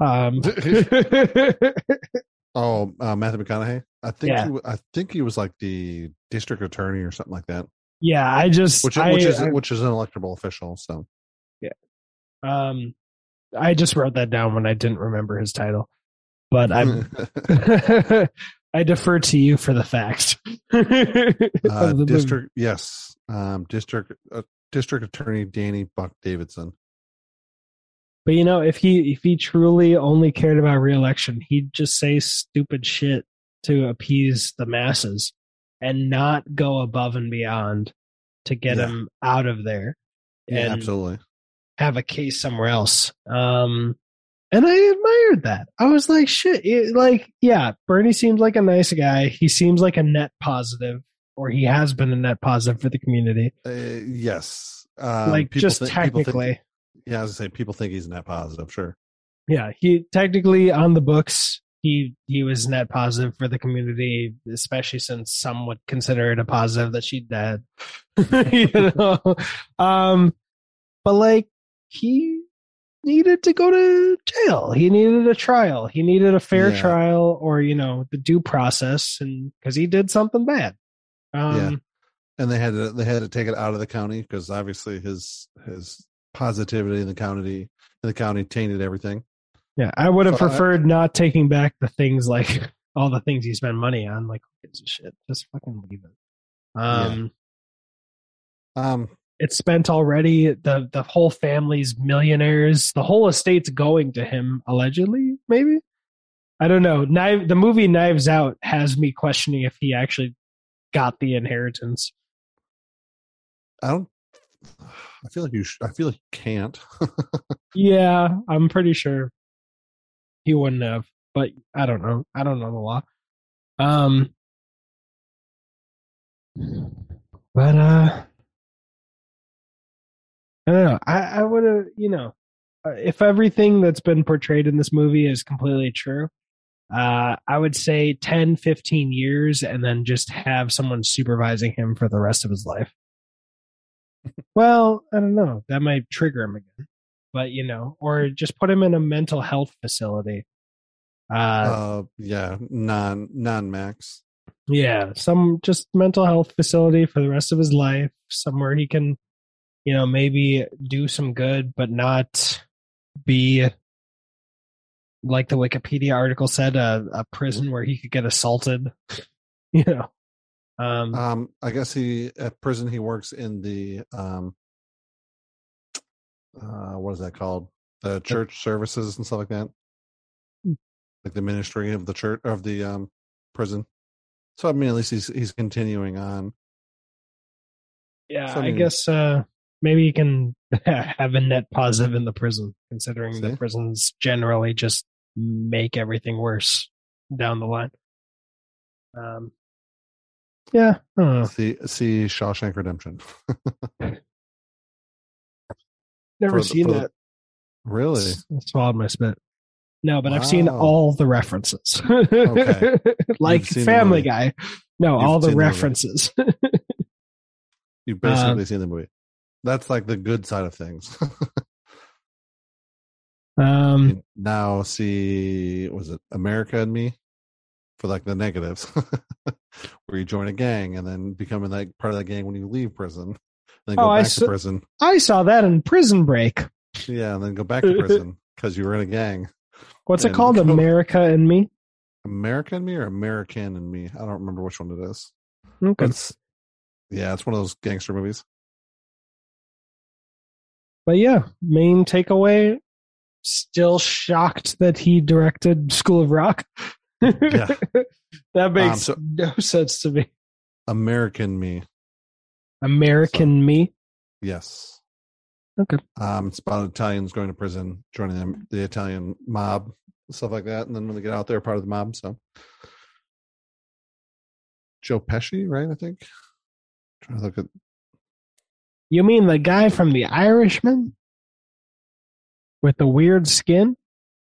Um, <laughs> Oh, uh, Matthew McConaughey. I think Yeah. he, I think he was like the district attorney or something like that, yeah, I just which I, which is I, which is an electable official. So yeah, um, I just wrote that down when I didn't remember his title, but I <laughs> <laughs> I defer to you for the facts. <laughs> uh, the movie. district yes, um, district uh, district attorney Danny Buck Davidson. But you know, if he if he truly only cared about reelection, he'd just say stupid shit to appease the masses and not go above and beyond to get Yeah. him out of there Yeah, and absolutely. have a case somewhere else. Um and I admired that. I was like, shit, it- like, yeah, Bernie seems like a nice guy. He seems like a net positive, or he has been a net positive for the community. Uh, yes, um, like, just think- people think- technically. yeah, as I say, people think he's net positive. Sure. Yeah, he technically on the books he he was net positive for the community, especially since some would consider it a positive that she dead. <laughs> you know, <laughs> um, but like he needed to go to jail. He needed a trial. He needed a fair Yeah. trial, or you know, the due process, and because he did something bad. Um, Yeah. and they had to they had to take it out of the county because obviously his his positivity in the county in the county tainted everything. Yeah, I would have So I- preferred not taking back the things like <laughs> all the things you spend money on. Like, shit? Just fucking leave it. Um, Um, it's spent already. the The whole family's millionaires. The whole estate's going to him allegedly. Maybe I don't know. The movie Knives Out has me questioning if he actually got the inheritance. I don't. I feel like you. Sh- I feel like you can't. <laughs> Yeah, I'm pretty sure he wouldn't have, but I don't know. I don't know the law. Um, but uh, I don't know. I I would have, you know, uh, if everything that's been portrayed in this movie is completely true, uh, I would say 10, 15 years, and then just have someone supervising him for the rest of his life. <laughs> well, I don't know. That might trigger him again but you know, or just put him in a mental health facility. Uh, Uh, yeah, non non max. yeah, some just mental health facility for the rest of his life, somewhere he can, you know, maybe do some good, but not be like the Wikipedia article said, a, a prison where he could get assaulted. <laughs> you know, um, Um, I guess he at prison he works in the um, uh, what is that called? The church services and stuff like that. Hmm. Like the ministry of the church of the um prison. So I mean, at least he's he's continuing on. yeah, so, I I guess uh, maybe you can <laughs> have a net positive in the prison, considering the prisons generally just make everything worse down the line. Um, yeah, I don't know. See see Shawshank Redemption. <laughs> Never For seen the- that. really? I swallowed my spit. No, but I've seen all the references. Okay. <laughs> like You've seen the Family. Guy. No, You've all the seen the references. You've basically Um, seen the movie. That's like the good side of things. <laughs> um, You now see was it America and Me for like the negatives, <laughs> where you join a gang and then becoming like part of that gang when you leave prison, then Oh, go I back saw- to prison. I saw that in Prison Break. Yeah, and then go back to <laughs> prison because you were in a gang. What's it called? go- America and Me. America and Me or American and Me? I don't remember which one it is. Okay. It's yeah, it's one of those gangster movies. But yeah, main takeaway. Still shocked that he directed School of Rock. Yeah. <laughs> that makes so- no sense to me. American Me, American Me. yes. Okay. Um, it's about Italians going to prison, joining them, the Italian mob, stuff like that. And then when they get out, they're part of the mob. So, Joe Pesci, right? I think. trying to look at You mean the guy from The Irishman with the weird skin?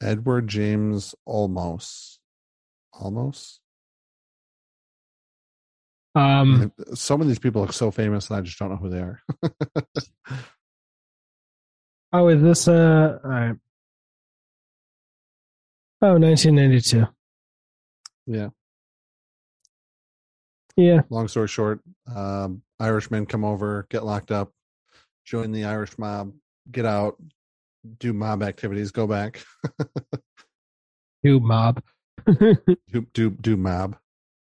Edward James Olmos. Almost. Um, Some of these people look so famous, and I just don't know who they are. <laughs> oh, is this uh? All right. Oh, 1992. yeah. Yeah. Long story short, um, Irishmen come over, get locked up, join the Irish mob, get out, do mob activities, go back, do mob. <laughs> do do do mob.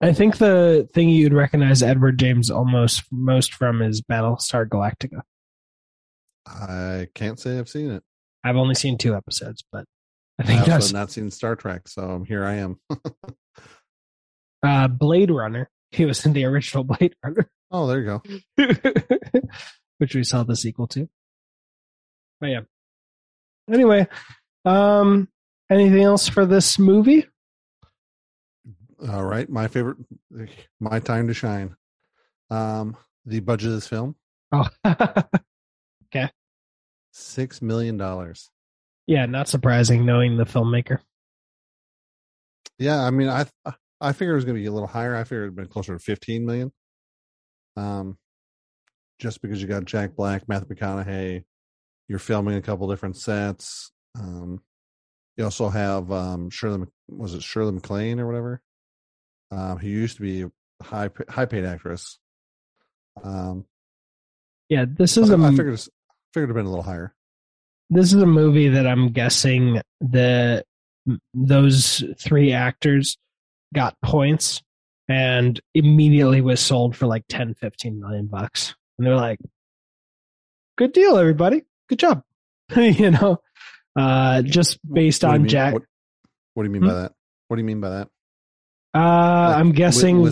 I think the thing you'd recognize Edward James Olmos most from is Battlestar Galactica. I can't say I've seen it. I've only seen two episodes, but I think also that's have not seen Star Trek, so here I am. <laughs> uh, Blade Runner. He was in the original <laughs> Blade Runner, oh, there you go. <laughs> which we saw the sequel to. But yeah. Anyway, um, anything else for this movie? All right, my favorite, my time to shine. Um, the budget of this film Oh, <laughs> okay. Six million dollars. yeah, not surprising knowing the filmmaker. Yeah, I mean, I I figured it was going to be a little higher. I figured it'd been closer to 15 million. Um, just because you got Jack Black, Matthew McConaughey, you're filming a couple different sets. Um, you also have um, Shirley, was it Shirley MacLaine or whatever? Um, who used to be a high high paid actress. Um, yeah, this is I, a I figured it's, figured it'd been a little higher. this is a movie that I'm guessing the those three actors got points and immediately was sold for like 10 15 million bucks and they're like good deal everybody good job <laughs> you know uh just based What do you on mean- jack What, what do you mean Hmm? by that? What do you mean by that? uh Like, i'm guessing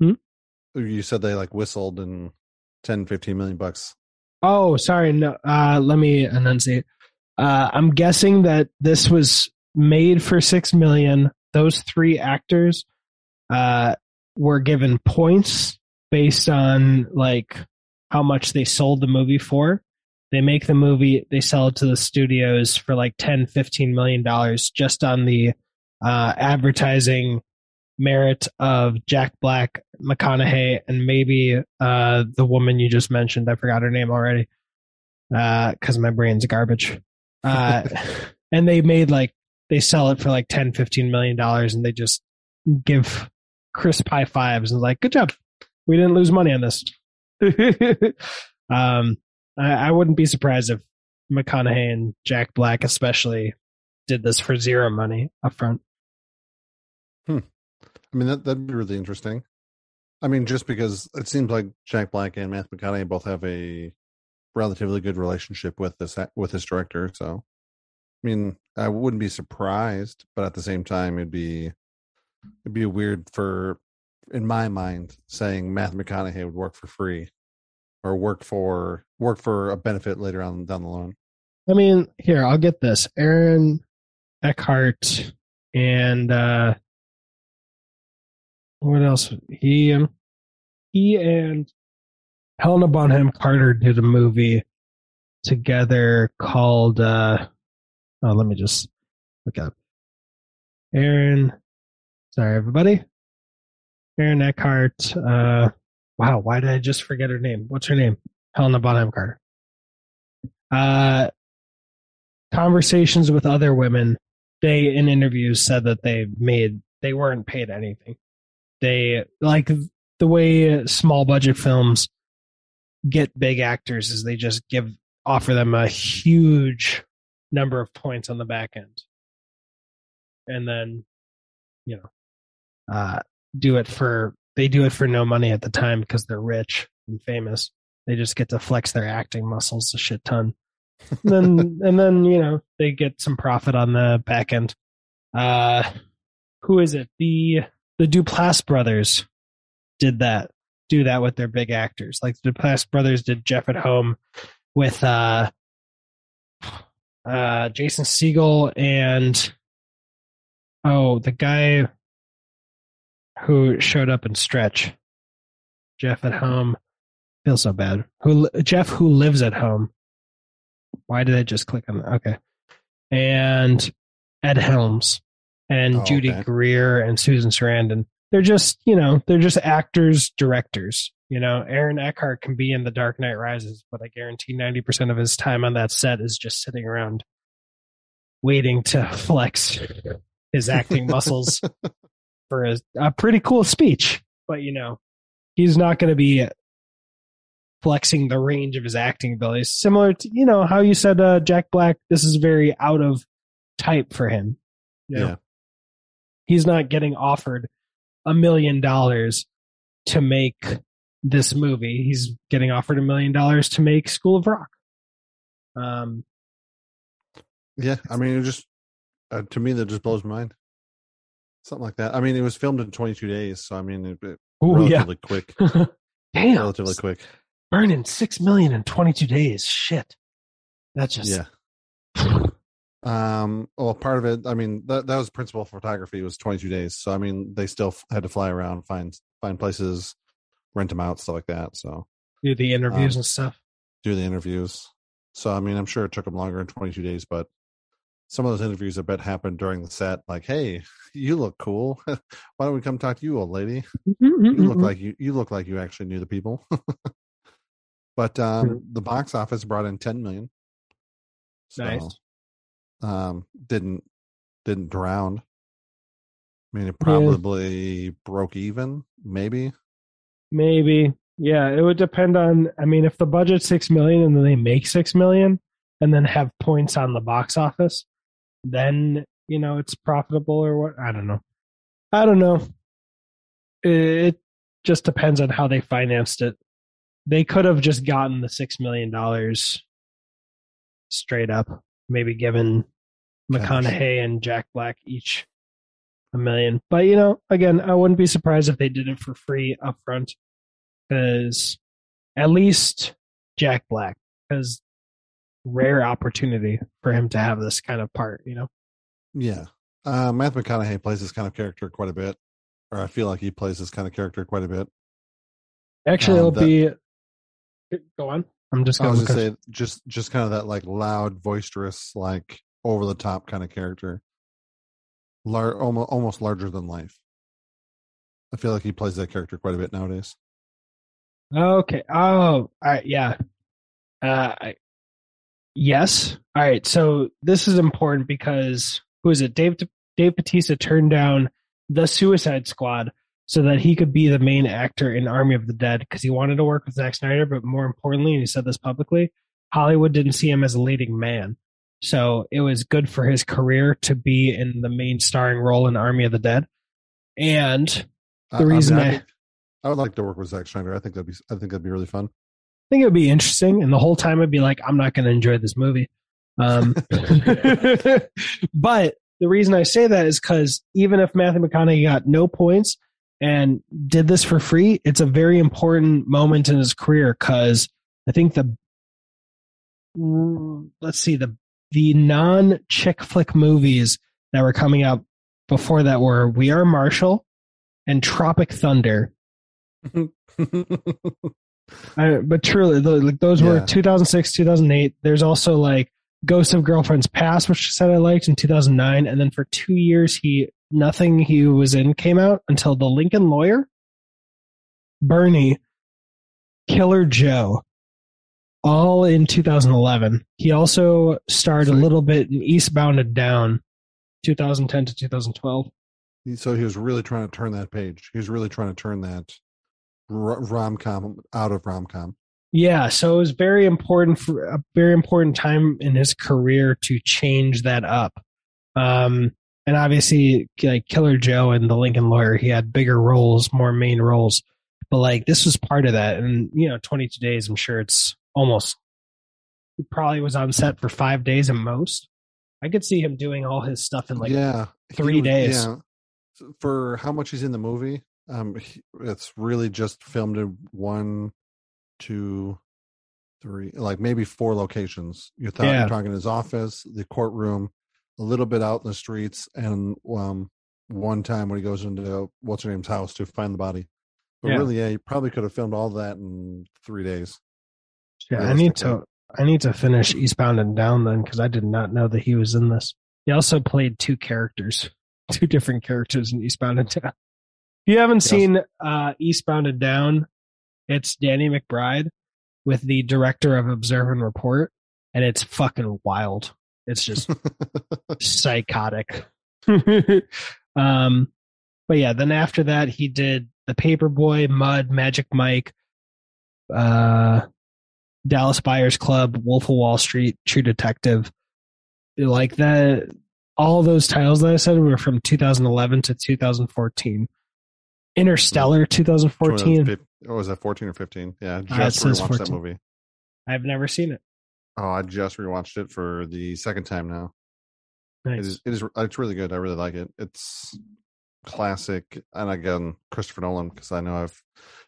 Hmm? You said they like whistled and 10, 15 million bucks. Oh, sorry. No, uh, let me enunciate. Uh, I'm guessing that this was made for six million. Those three actors uh, were given points based on like how much they sold the movie for. They make the movie, they sell it to the studios for like 10, 15 million dollars just on the uh, advertising merit of Jack Black, McConaughey, and maybe uh, the woman you just mentioned. I forgot her name already Uh because my brain's garbage. Uh, <laughs> and they made like they sell it for like 10, 15 million dollars, and they just give crisp high fives and like, good job, we didn't lose money on this. <laughs> um, I, I wouldn't be surprised if McConaughey and Jack Black, especially, did this for zero money upfront. Hmm. I mean, that, that'd be really interesting. I mean, just because it seems like Jack Black and Matthew McConaughey both have a relatively good relationship with this with this director. So, I mean, I wouldn't be surprised, but at the same time, it'd be it'd be weird for, in my mind, saying Matthew McConaughey would work for free or work for work for a benefit later on down the line. I mean, here, I'll get this. Aaron Eckhart and uh what else? He um, he and Helena Bonham Carter did a movie together called uh oh let me just look up. Aaron sorry everybody. Aaron Eckhart, uh wow, why did I just forget her name? What's her name? Helena Bonham Carter. Uh conversations with other women, they in interviews said that they made they weren't paid anything. They like the way small budget films get big actors is they just give offer them a huge number of points on the back end. And then, you know, uh do it for they do it for no money at the time because they're rich and famous. They just get to flex their acting muscles a shit ton and then <laughs> and then you know they get some profit on the back end. Uh, who is it? The the Duplass brothers did that. Do that with their big actors. Like the Duplass brothers did Jeff at Home with uh, uh, Jason Segel and oh the guy who showed up in Stretch. Jeff at Home. Feel so bad. Who Jeff who lives at home. Why did I just click on that? Okay. And Ed Helms and Oh, Judy okay. Greer and Susan Sarandon. They're just, you know, they're just actors, directors. You know, Aaron Eckhart can be in The Dark Knight Rises, but I guarantee 90% of his time on that set is just sitting around waiting to <laughs> flex his acting muscles <laughs> for a, a pretty cool speech. But, you know, he's not going to be flexing the range of his acting abilities. Similar to, you know, how you said uh, Jack Black, this is very out of type for him. You know? Yeah. He's not getting offered a million dollars to make this movie. He's getting offered a million dollars to make School of Rock. Um, Yeah, I mean, it just uh, to me that just blows my mind. Something like that. I mean, it was filmed in 22 days, so I mean, it, it oh yeah, relatively quick. <laughs> damn, relatively quick. burning six million in twenty two days. Shit, that's just Yeah. Um. Well, part of it. I mean, that that was principal photography it was 22 days. So I mean, they still f- had to fly around, find find places, rent them out, stuff like that. So do the interviews Um, and stuff. do the interviews. So I mean, I'm sure it took them longer than 22 days, but some of those interviews I bet happened during the set. Like, hey, <laughs> you look cool. <laughs> Why don't we come talk to you, old lady? You look like you you look like you actually knew the people. <laughs> but um, the box office brought in ten million. So, Nice. Um, didn't didn't drown. I mean, it probably broke even, maybe. Maybe. Yeah, it would depend on I mean if the budget's 6 million and then they make 6 million and then have points on the box office, then, you know, it's profitable or what? I don't know. I don't know. It just depends on how they financed it. They could have just gotten the 6 million dollars straight up, maybe given McConaughey and Jack Black each a million. But you know, again, I wouldn't be surprised if they did it for free upfront, because at least Jack Black has rare opportunity for him to have this kind of part. You know, Yeah. Uh, Matthew McConaughey plays this kind of character quite a bit, or I feel like he plays this kind of character quite a bit. actually, Um, it'll be. Go on. I'm just going to say just just kind of that like loud, boisterous, like over the top kind of character. Lar- almost almost larger than life. I feel like he plays that character quite a bit nowadays. Okay. Oh, all right. Yeah. Uh, I, yes. All right. So this is important because who is it? Dave Dave Bautista turned down the Suicide Squad so that he could be the main actor in Army of the Dead because he wanted to work with Zack Snyder, but more importantly, and he said this publicly, Hollywood didn't see him as a leading man. So it was good for his career to be in the main starring role in Army of the Dead. And The I reason I, I- I would like to work with Zack Snyder. I think that'd be I think that'd be really fun. Think it would be interesting. And the whole time I'd be like, I'm not going to enjoy this movie. Um, <laughs> but the reason I say that is because even if Matthew McConaughey got no points and did this for free, it's a very important moment in his career because I think the let's see the the non chick flick movies that were coming out before that were We Are Marshall and Tropic Thunder. <laughs> I, but truly, like those were 2006, 2008. There's also like Ghost of Girlfriend's Past, which I said I liked in 2009, and then for two years he nothing he was in came out until The Lincoln Lawyer, Bernie, Killer Joe, all in 2011. He also starred a little bit in Eastbound and Down, 2010 to 2012. so he was really trying to turn that page. He was really trying to turn that rom com out of rom com. Yeah, so it was very important for a very important time in his career to change that up. Um, and obviously, like Killer Joe and the Lincoln Lawyer, he had bigger roles, more main roles. But like this was part of that, and you know, 22 days. I'm sure it's almost. He probably was on set for five days at most. I could see him doing all his stuff in like yeah, three was- days. Yeah, for how much he's in the movie, um, it's really just filmed in one, two, three, like maybe four locations. You're, th- Yeah. you're talking his office, the courtroom, a little bit out in the streets, and um, one time when he goes into what's her name's house to find the body. But Yeah. really, yeah, you probably could have filmed all that in three days. Yeah, I need to. I need to finish Eastbound and Down then because I did not know that he was in this. He also played two characters, <laughs> two different characters in Eastbound and Down. You haven't seen uh, Eastbound and Down, it's Danny McBride with the director of Observe and Report, and it's fucking wild. It's just <laughs> psychotic. <laughs> um, but yeah, then after that, he did The Paperboy, Mud, Magic Mike, uh, Dallas Buyers Club, Wolf of Wall Street, True Detective. Like that, all those titles that I said were from 2011 to 2014. Interstellar 2014. 2015 What was that, 14 or 15? Yeah, it just says rewatched that 14. movie. I've never seen it. Oh, I just rewatched it for the second time now. Nice. is, it is, it's really good. I really like it. It's classic, and again, Christopher Nolan because I know I've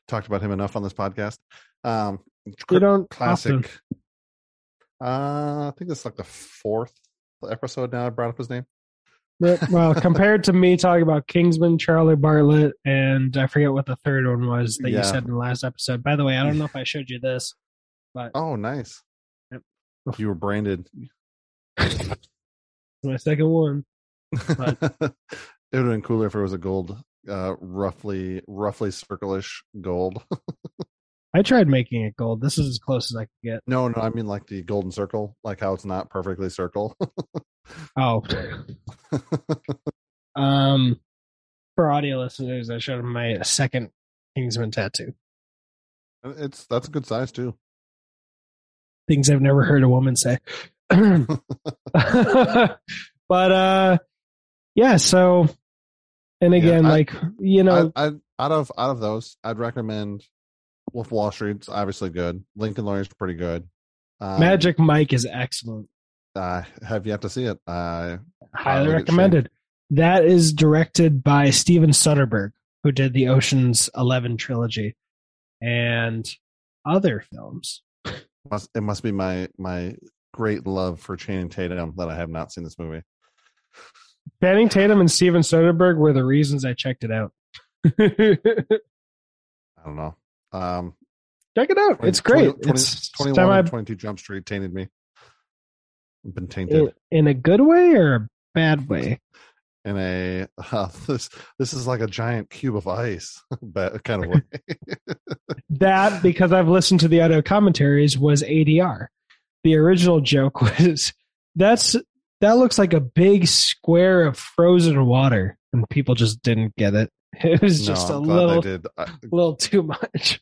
talked about him enough on this podcast. Um, You don't classic. Uh, I think it's like the fourth episode now. I brought up his name. Well, compared to me talking about Kingsman, Charlie Bartlett, and I forget what the third one was that you said in the last episode. By the way, I don't know if I showed you this, but Oh, nice. Yep. You were branded. <laughs> my second one. But- <laughs> it would have been cooler if it was a gold, uh, roughly, roughly circle-ish gold. <laughs> I tried making it gold. This is as close as I could get. no, no, I mean like the golden circle, like how it's not perfectly circle. Oh, <laughs> um, for audio listeners, I showed him my second Kingsman tattoo. it's that's a good size too. Things I've never heard a woman say. <laughs> <laughs> but uh, yeah. So, and again, I- like you know, I, I out of out of those, I'd recommend Wolf Wall Street's obviously good. Lincoln Lawyer's pretty good. Um, Magic Mike is excellent. Uh, have yet to see it. Uh, Highly recommended. That is directed by Steven Soderbergh, who did the Ocean's Eleven trilogy and other films. must it must be my my great love for Channing Tatum that I have not seen this movie. Channing Tatum and Steven Soderbergh were the reasons I checked it out. <laughs> I don't know. Um, Check it out. 20 It's great. 20 it's 21 time and I- 22 Jump Street tainted me. Been tainted in, in a good way or a bad way. in a <laughs> uh, this this is like a giant cube of ice <laughs> but kind of way. <laughs> That because I've listened to the audio commentaries was ADR. The original joke was that's that looks like a big square of frozen water, and people just didn't get it. It was no, just I'm a little, a little too much.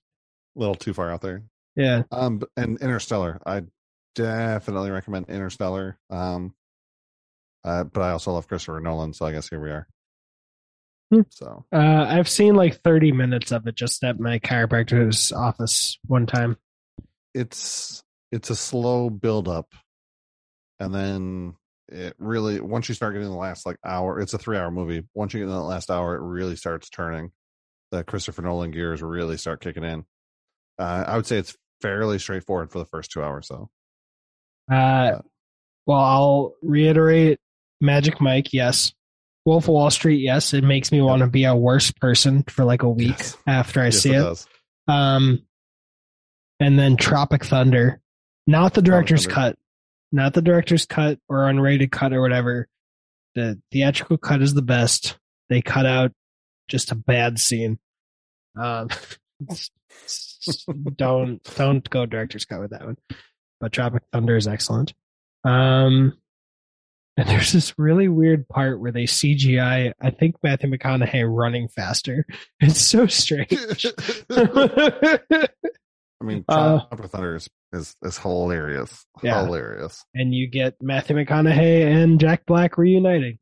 little too far out there. Yeah, Um, and Interstellar, I definitely recommend Interstellar. Um, uh, but I also love Christopher Nolan, so I guess here we are. Hmm. So uh, I've seen like thirty minutes of it just at my chiropractor's office one time. it's it's a slow build up, and then it really once you start getting the last like hour, it's a three hour movie. Once you get in the last hour, it really starts turning. The Christopher Nolan gears really start kicking in. Uh, I would say it's fairly straightforward for the first two hours, though. Uh, well, I'll reiterate Magic Mike, yes. Wolf of Wall Street, yes. It makes me want to be a worse person for like a week Yes. after I Yes, see it. does. Um, and then Tropic Thunder, not the director's cut, not the director's cut or unrated cut or whatever. The theatrical cut is the best. They cut out just a bad scene. Um, <laughs> don't don't go director's cut with that one. But Tropic Thunder is excellent. Um, and <laughs> there's this really weird part where they CGI. I think Matthew McConaughey running faster. <laughs> It's so strange. <laughs> I mean, Uh, Thunder is, is is hilarious. Yeah. Hilarious. and you get Matthew McConaughey and Jack Black reuniting,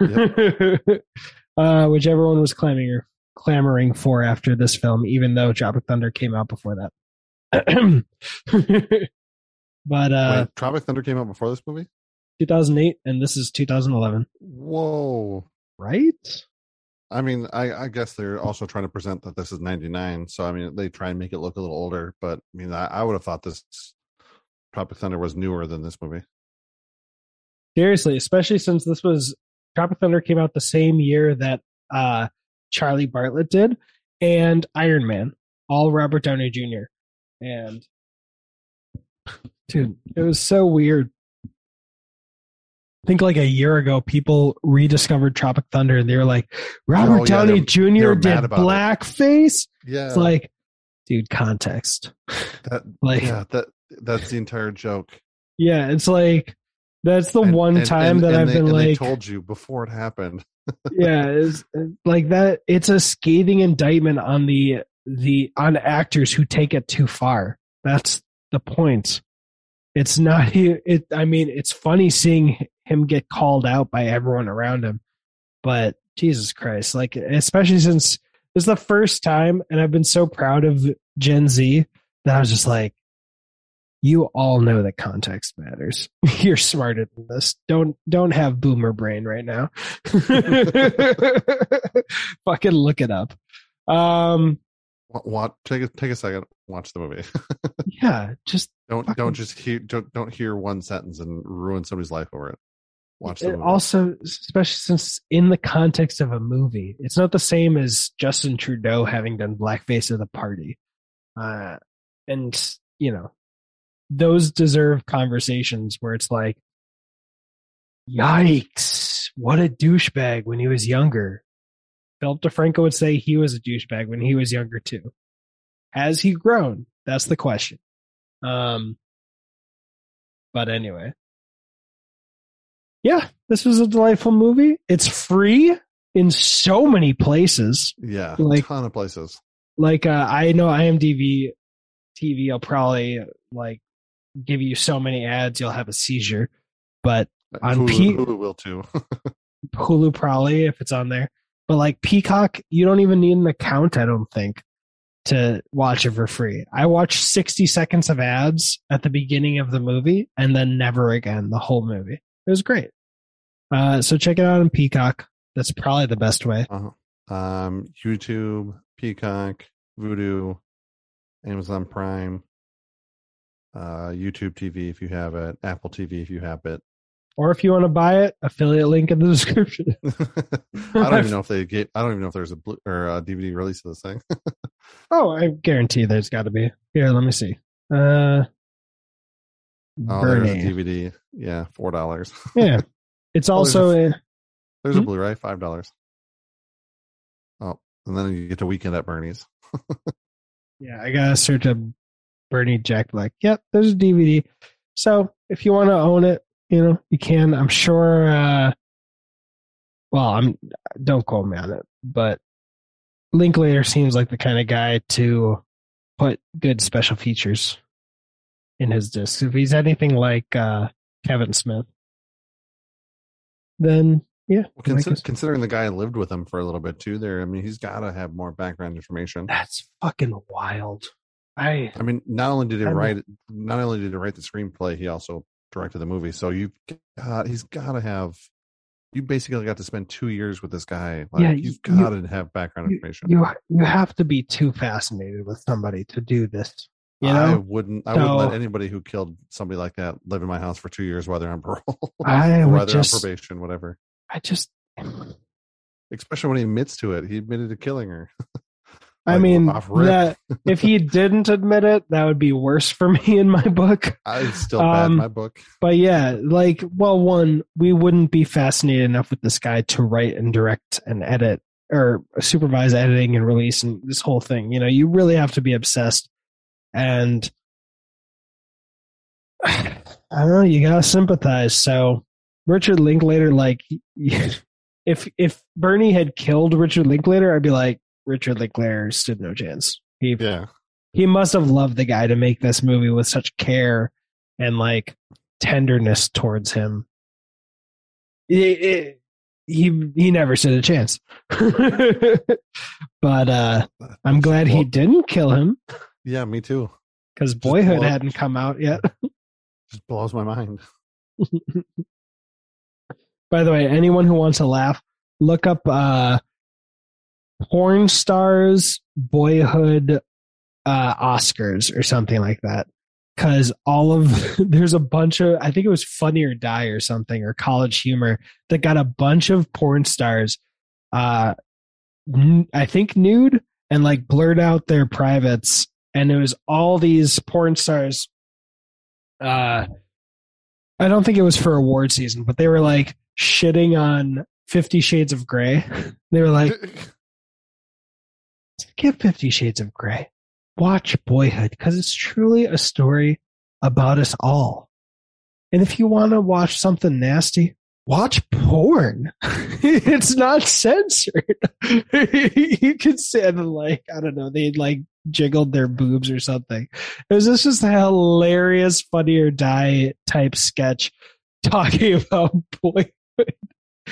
uh, which everyone was clamoring clamoring for after this film, even though Tropic Thunder came out before that. <clears throat> but uh, Wait, Tropic Thunder came out before this movie? 2008, and this is 2011, Whoa. right? I mean, I, I guess they're also trying to present that this is 99. So, I mean, they try and make it look a little older. But, I mean, I, I would have thought this Tropic Thunder was newer than this movie. Seriously, especially since this was Tropic Thunder came out the same year that uh, Charlie Bartlett did, and Iron Man, all Robert Downey Jr. And dude, it was so weird. I think like a year ago, people rediscovered Tropic Thunder, and they were like, "Robert Oh, yeah, Downey Jr. did about it. blackface." Yeah. It's like, dude, context. that, <laughs> Like, yeah, that that's the entire joke. yeah, it's like that's the And- one and- time and- that I've they, been like, told you before it happened. <laughs> yeah, it's, like that. It's a scathing indictment on the the on actors who take it too far. That's the point. It's not. <laughs> It. I mean, it's funny seeing him get called out by everyone around him, but Jesus Christ, like especially since this is the first time, and I've been so proud of Gen Z that I was just like, you all know that context matters. <laughs> You're smarter than this. Don't don't have boomer brain right now. <laughs> Fucking look it up. Um Watch, take a take a second, watch the movie. <laughs> yeah, just don't Fucking- don't just hear don't don't hear one sentence and ruin somebody's life over it. Watch the it movie. also especially since in the context of a movie, it's not the same as Justin Trudeau having done blackface at a party. Uh and you know, those deserve conversations where it's like Yikes. What a douchebag when he was younger. Philip DeFranco would say he was a douchebag when he was younger too. Has he grown? That's the question. Um, but anyway. Yeah, this was a delightful movie. It's free in so many places. Yeah, Like- ton of places. Like uh, I know IMDb TV I'll probably like give you so many ads you'll have a seizure. But On Hulu, P- Hulu will too. <laughs> Hulu probably if it's on there. But like Peacock, you don't even need an account, I don't think, to watch it for free. I watched 60 seconds of ads at the beginning of the movie and then never again the whole movie. It was great. Uh, so check it out on Peacock. That's probably the best way. um, YouTube, Peacock, Vudu, Amazon Prime, uh, YouTube TV if you have it, Apple TV if you have it. Or if you want to buy it, affiliate link in the <laughs> description. <laughs> I don't even know if they get. I don't even know if there's a blue or a DVD release of this thing. <laughs> Oh, I guarantee there's got to be. Here, let me see. Uh, Oh, there's a DVD. Yeah, four dollars. yeah, it's Oh, there's also a- in, There's a Hmm? Blu-ray, five dollars. Oh, and then you get to Weekend at Bernie's. Yeah, I gotta search up Bernie Jack Black. Yep, there's a DVD. So if you want to own it, you know you can. I'm sure. uh Well, I'm. Don't quote me on it, but Linklater seems like the kind of guy to put good special features in his discs. If he's anything like uh Kevin Smith, then yeah, Well, consider, considering the guy lived with him for a little bit too, there. I mean, he's got to have more background information. that's fucking wild. I I mean, not only did he I write, not only did he write the screenplay, he also directed the movie. So you, got, he's got to have. You basically got to spend two years with this guy. Like, Yeah, you've you- got to have background information. you you have to be too fascinated with somebody to do this. You I know, wouldn't. I wouldn't let anybody who killed somebody like that live in my house for two years, whether on <laughs> parole, I or would whether just, on probation, whatever. I just, Especially when he admits to it, he admitted to killing her. <laughs> I Like, mean, that if he <laughs> didn't admit it, that would be worse for <laughs> me in my book. I it's still bad Um, my book. But yeah, like, well, one, we wouldn't be fascinated enough with this guy to write and direct and edit or supervise editing and release and this whole thing. You know, you really have to be obsessed. And <sighs> I don't know, you gotta sympathize. So Richard Linklater, like, <laughs> if if Bernie had killed Richard Linklater, I'd be like, Richard Linklater stood no chance. He Yeah, he must have loved the guy to make this movie with such care and like tenderness towards him. It- it- he he never stood a chance. <laughs> but uh I'm glad he didn't kill him Yeah, me too. because Boyhood well- hadn't come out yet. <laughs> Just blows my mind. <laughs> By the way, anyone who wants to laugh, look up uh porn stars boyhood uh Oscars or something like that. Cause all of <laughs> there's a bunch of I think it was Funny or Die or something or College Humor that got a bunch of porn stars uh I think nude and like blurred out their privates and it was all these porn stars uh I don't think it was for award season, but they were like shitting on Fifty Shades of Grey. <laughs> They were like, <laughs> "Get Fifty Shades of Grey, watch Boyhood, because it's truly a story about us all. And if you want to watch something nasty, watch porn. <laughs> it's not censored. <laughs> you could say like I don't know, they like jiggled their boobs or something. It was this just a hilarious funny or die type sketch talking <laughs> about boyhood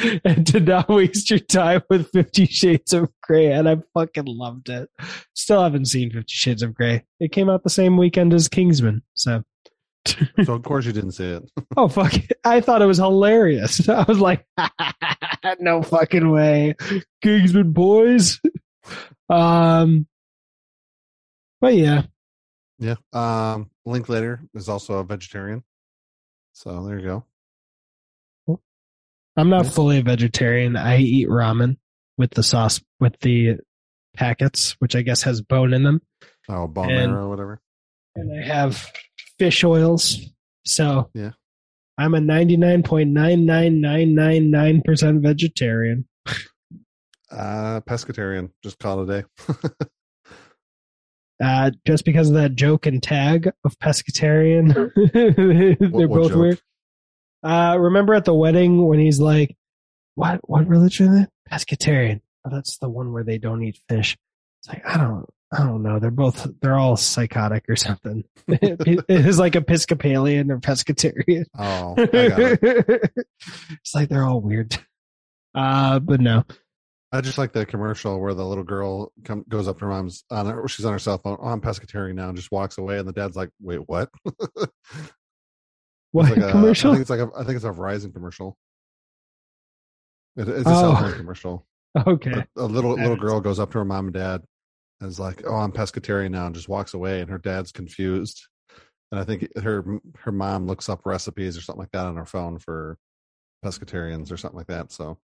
<laughs> and to not waste your time with Fifty Shades of Grey. And I fucking loved it. Still haven't seen Fifty Shades of Grey. It came out the same weekend as Kingsman. So, <laughs> so of course you didn't see it. <laughs> oh, fuck. I thought it was hilarious. I was like, no fucking way. Kingsman boys. Um, but yeah, Yeah. Um, Linklater is also a vegetarian. So there you go. I'm not fully a vegetarian. I eat ramen with the sauce, with the packets, which I guess has bone in them. Oh, bone marrow or whatever. And I have fish oils. So Yeah. I'm a 99.99999% vegetarian. Uh, pescatarian. Just call it a day. <laughs> Uh, just because of that joke and tag of pescatarian, <laughs> they're What- what both joke? weird. Uh, remember at the wedding when he's like, "What? What religion? Pescatarian." Oh, that's the one where they don't eat fish. It's like I don't, I don't know. They're both, they're all psychotic or something. <laughs> it's like Episcopalian or pescatarian. Oh, I got it. <laughs> it's like they're all weird. Uh, but no. I just like the commercial where the little girl come, goes up to her mom's on her, she's on her cell phone. Oh, I'm pescatarian now, and just walks away. And the dad's like, "Wait, what?" <laughs> It's What like a- commercial? I think it's like a, I think it's a Verizon commercial. It, it's a cell Oh. phone commercial. <laughs> okay. A, a little little haven't girl goes up to her mom and dad and is like, "Oh, I'm pescatarian now," and just walks away. And her dad's confused. And I think her her mom looks up recipes or something like that on her phone for pescatarians or something like that. So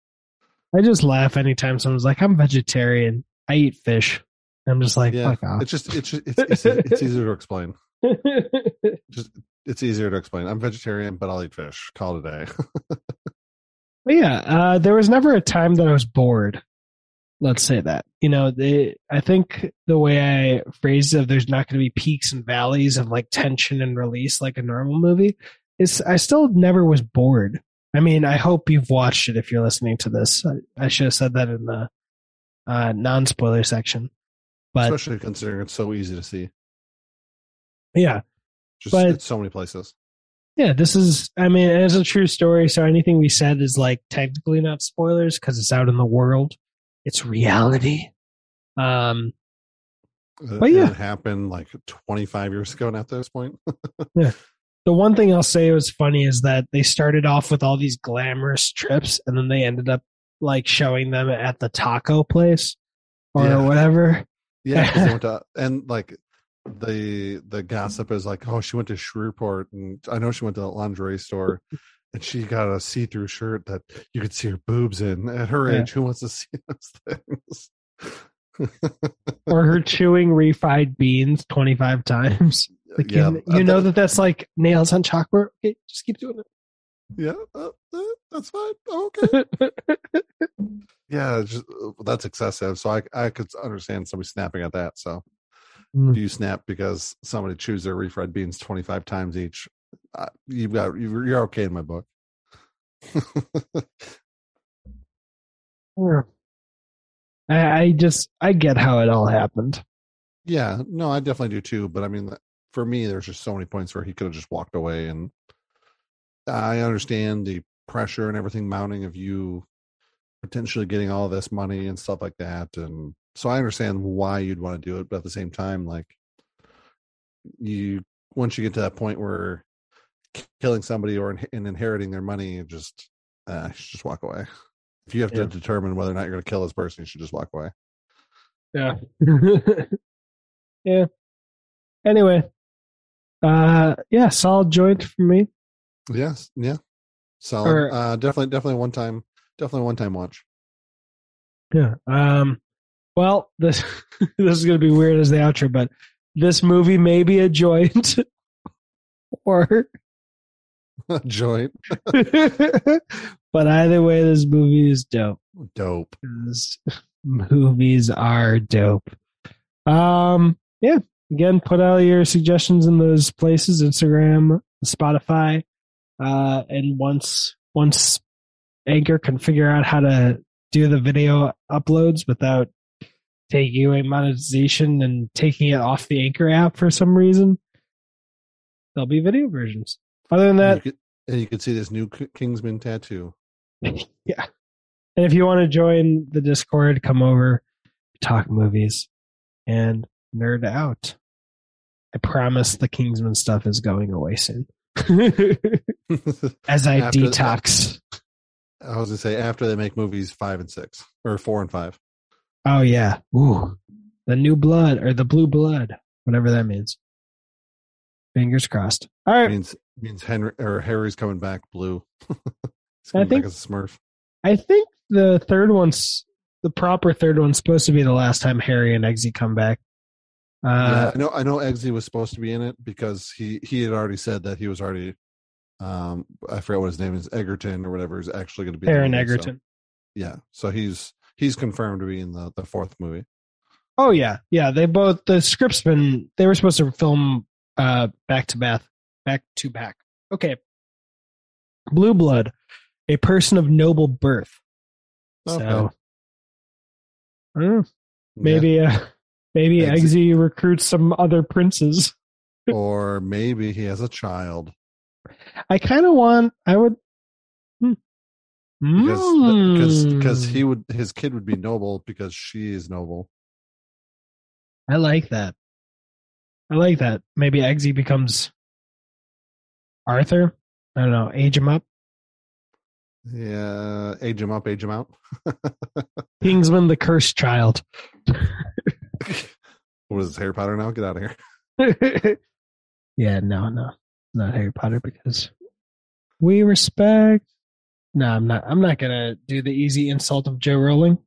I just laugh anytime someone's like, "I'm vegetarian. I eat fish." I'm just like, yeah, "Fuck off." it's just it's just, it's, it's <laughs> it's easier to explain. <laughs> Just it's easier to explain. I'm vegetarian, but I'll eat fish. Call it a day. <laughs> Yeah, uh, there was never a time that I was bored. Let's say that. You know, they, I think the way I phrased it, there's not going to be peaks and valleys of like tension and release like a normal movie. Is I still never was bored. I mean, I hope you've watched it if you're listening to this. I, I should have said that in the uh, non spoiler section. But Especially considering it's so easy to see. yeah, Just But- it's so many places. yeah, this is, I mean, it's a true story. So anything we said is like technically not spoilers because it's out in the world. It's reality. Um, But yeah. it happened like 25 years ago. Now at this point, <laughs> yeah. the one thing I'll say was funny is that they started off with all these glamorous trips and then they ended up like showing them at the taco place or Yeah. whatever. Yeah, <laughs> to, and like the the gossip is like, oh, she went to Shreveport, and I know she went to the lingerie store, <laughs> and she got a see through shirt that you could see her boobs in. At her Yeah. age, who wants to see <laughs> those things? <laughs> or her chewing refried beans 25 times. Like, yeah, you, you know that that's like nails on chalkboard. Okay, just keep doing it. yeah, uh, uh, that's fine. Okay. Yeah, just, uh, that's excessive. So I I could understand somebody snapping at that. So Mm. do you snap because somebody chews their refried beans twenty five times each? Uh, you've got you're you're okay in my book. <laughs> Yeah. I, I just, I get how it all happened. yeah, no, I definitely do too. But I mean, for me, there's just so many points where he could have just walked away, and I understand the pressure and everything mounting of you potentially getting all this money and stuff like that, and so I understand why you'd want to do it. But at the same time, like you, once you get to that point where killing somebody or in, and inheriting their money, you just uh, you should just walk away. If you have to Yeah. determine whether or not you're going to kill this person, you should just walk away. Yeah. <laughs> yeah. Anyway. Uh yeah, solid joint for me. Yes, yeah, solid. Or- uh, definitely, definitely one time, definitely one time watch. Yeah. Um well, this <laughs> this is gonna be weird as the outro, but this movie may be a joint <laughs> or a Joint, <laughs> but either way this movie is dope. dope. 'Cause movies are dope. Um yeah. Again, put all your suggestions in those places, Instagram, Spotify. Uh and once once Anchor can figure out how to do the video uploads without taking away monetization and taking it off the Anchor app for some reason, there'll be video versions. Other than that, you could, and you could see this new Kingsman tattoo. <laughs> yeah. And if you want to join the Discord, come over, talk movies, and nerd out. I promise the Kingsman stuff is going away soon. <laughs> As I After- detox. I was gonna say after they make movies five and six or four and five. Oh yeah. Ooh. The new blood or the blue blood, whatever that means. Fingers crossed. All right. means means Henry or Harry's coming back blue. <laughs> He's I think- back as a Smurf. I think the third one's the proper third one's supposed to be the last time Harry and Eggsy come back. yeah, Uh, I know. I know. Eggsy was supposed to be in it because he he had already said that he was already um, I forget what his name is, Egerton or whatever, is actually going to be the Aaron movie, so- Egerton. yeah, so he's he's confirmed to be in the the fourth movie. Oh yeah, yeah. They both the script's been they were supposed to film uh back to back back to back. Okay. Blue blood, a person of noble birth. Okay. So I don't know, Yeah. maybe uh maybe Eggsy. Eggsy recruits some other princes. <laughs> or maybe he has a child I kind of want. I would. Hmm. because because because he would his kid would be noble because she is noble. I like that. I like that. Maybe Eggsy becomes Arthur. I don't know. Age him up. Yeah, age him up, age him out. <laughs> Kingsman, the cursed child. <laughs> what is this, Harry Potter now? Get out of here. <laughs> yeah, no, no, not Harry Potter because we respect. No, I'm not. I'm not gonna do the easy insult of Joe Rowling.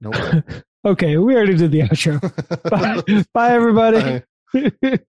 Nope. <laughs> okay, we already did the outro. <laughs> Bye, bye everybody. <laughs>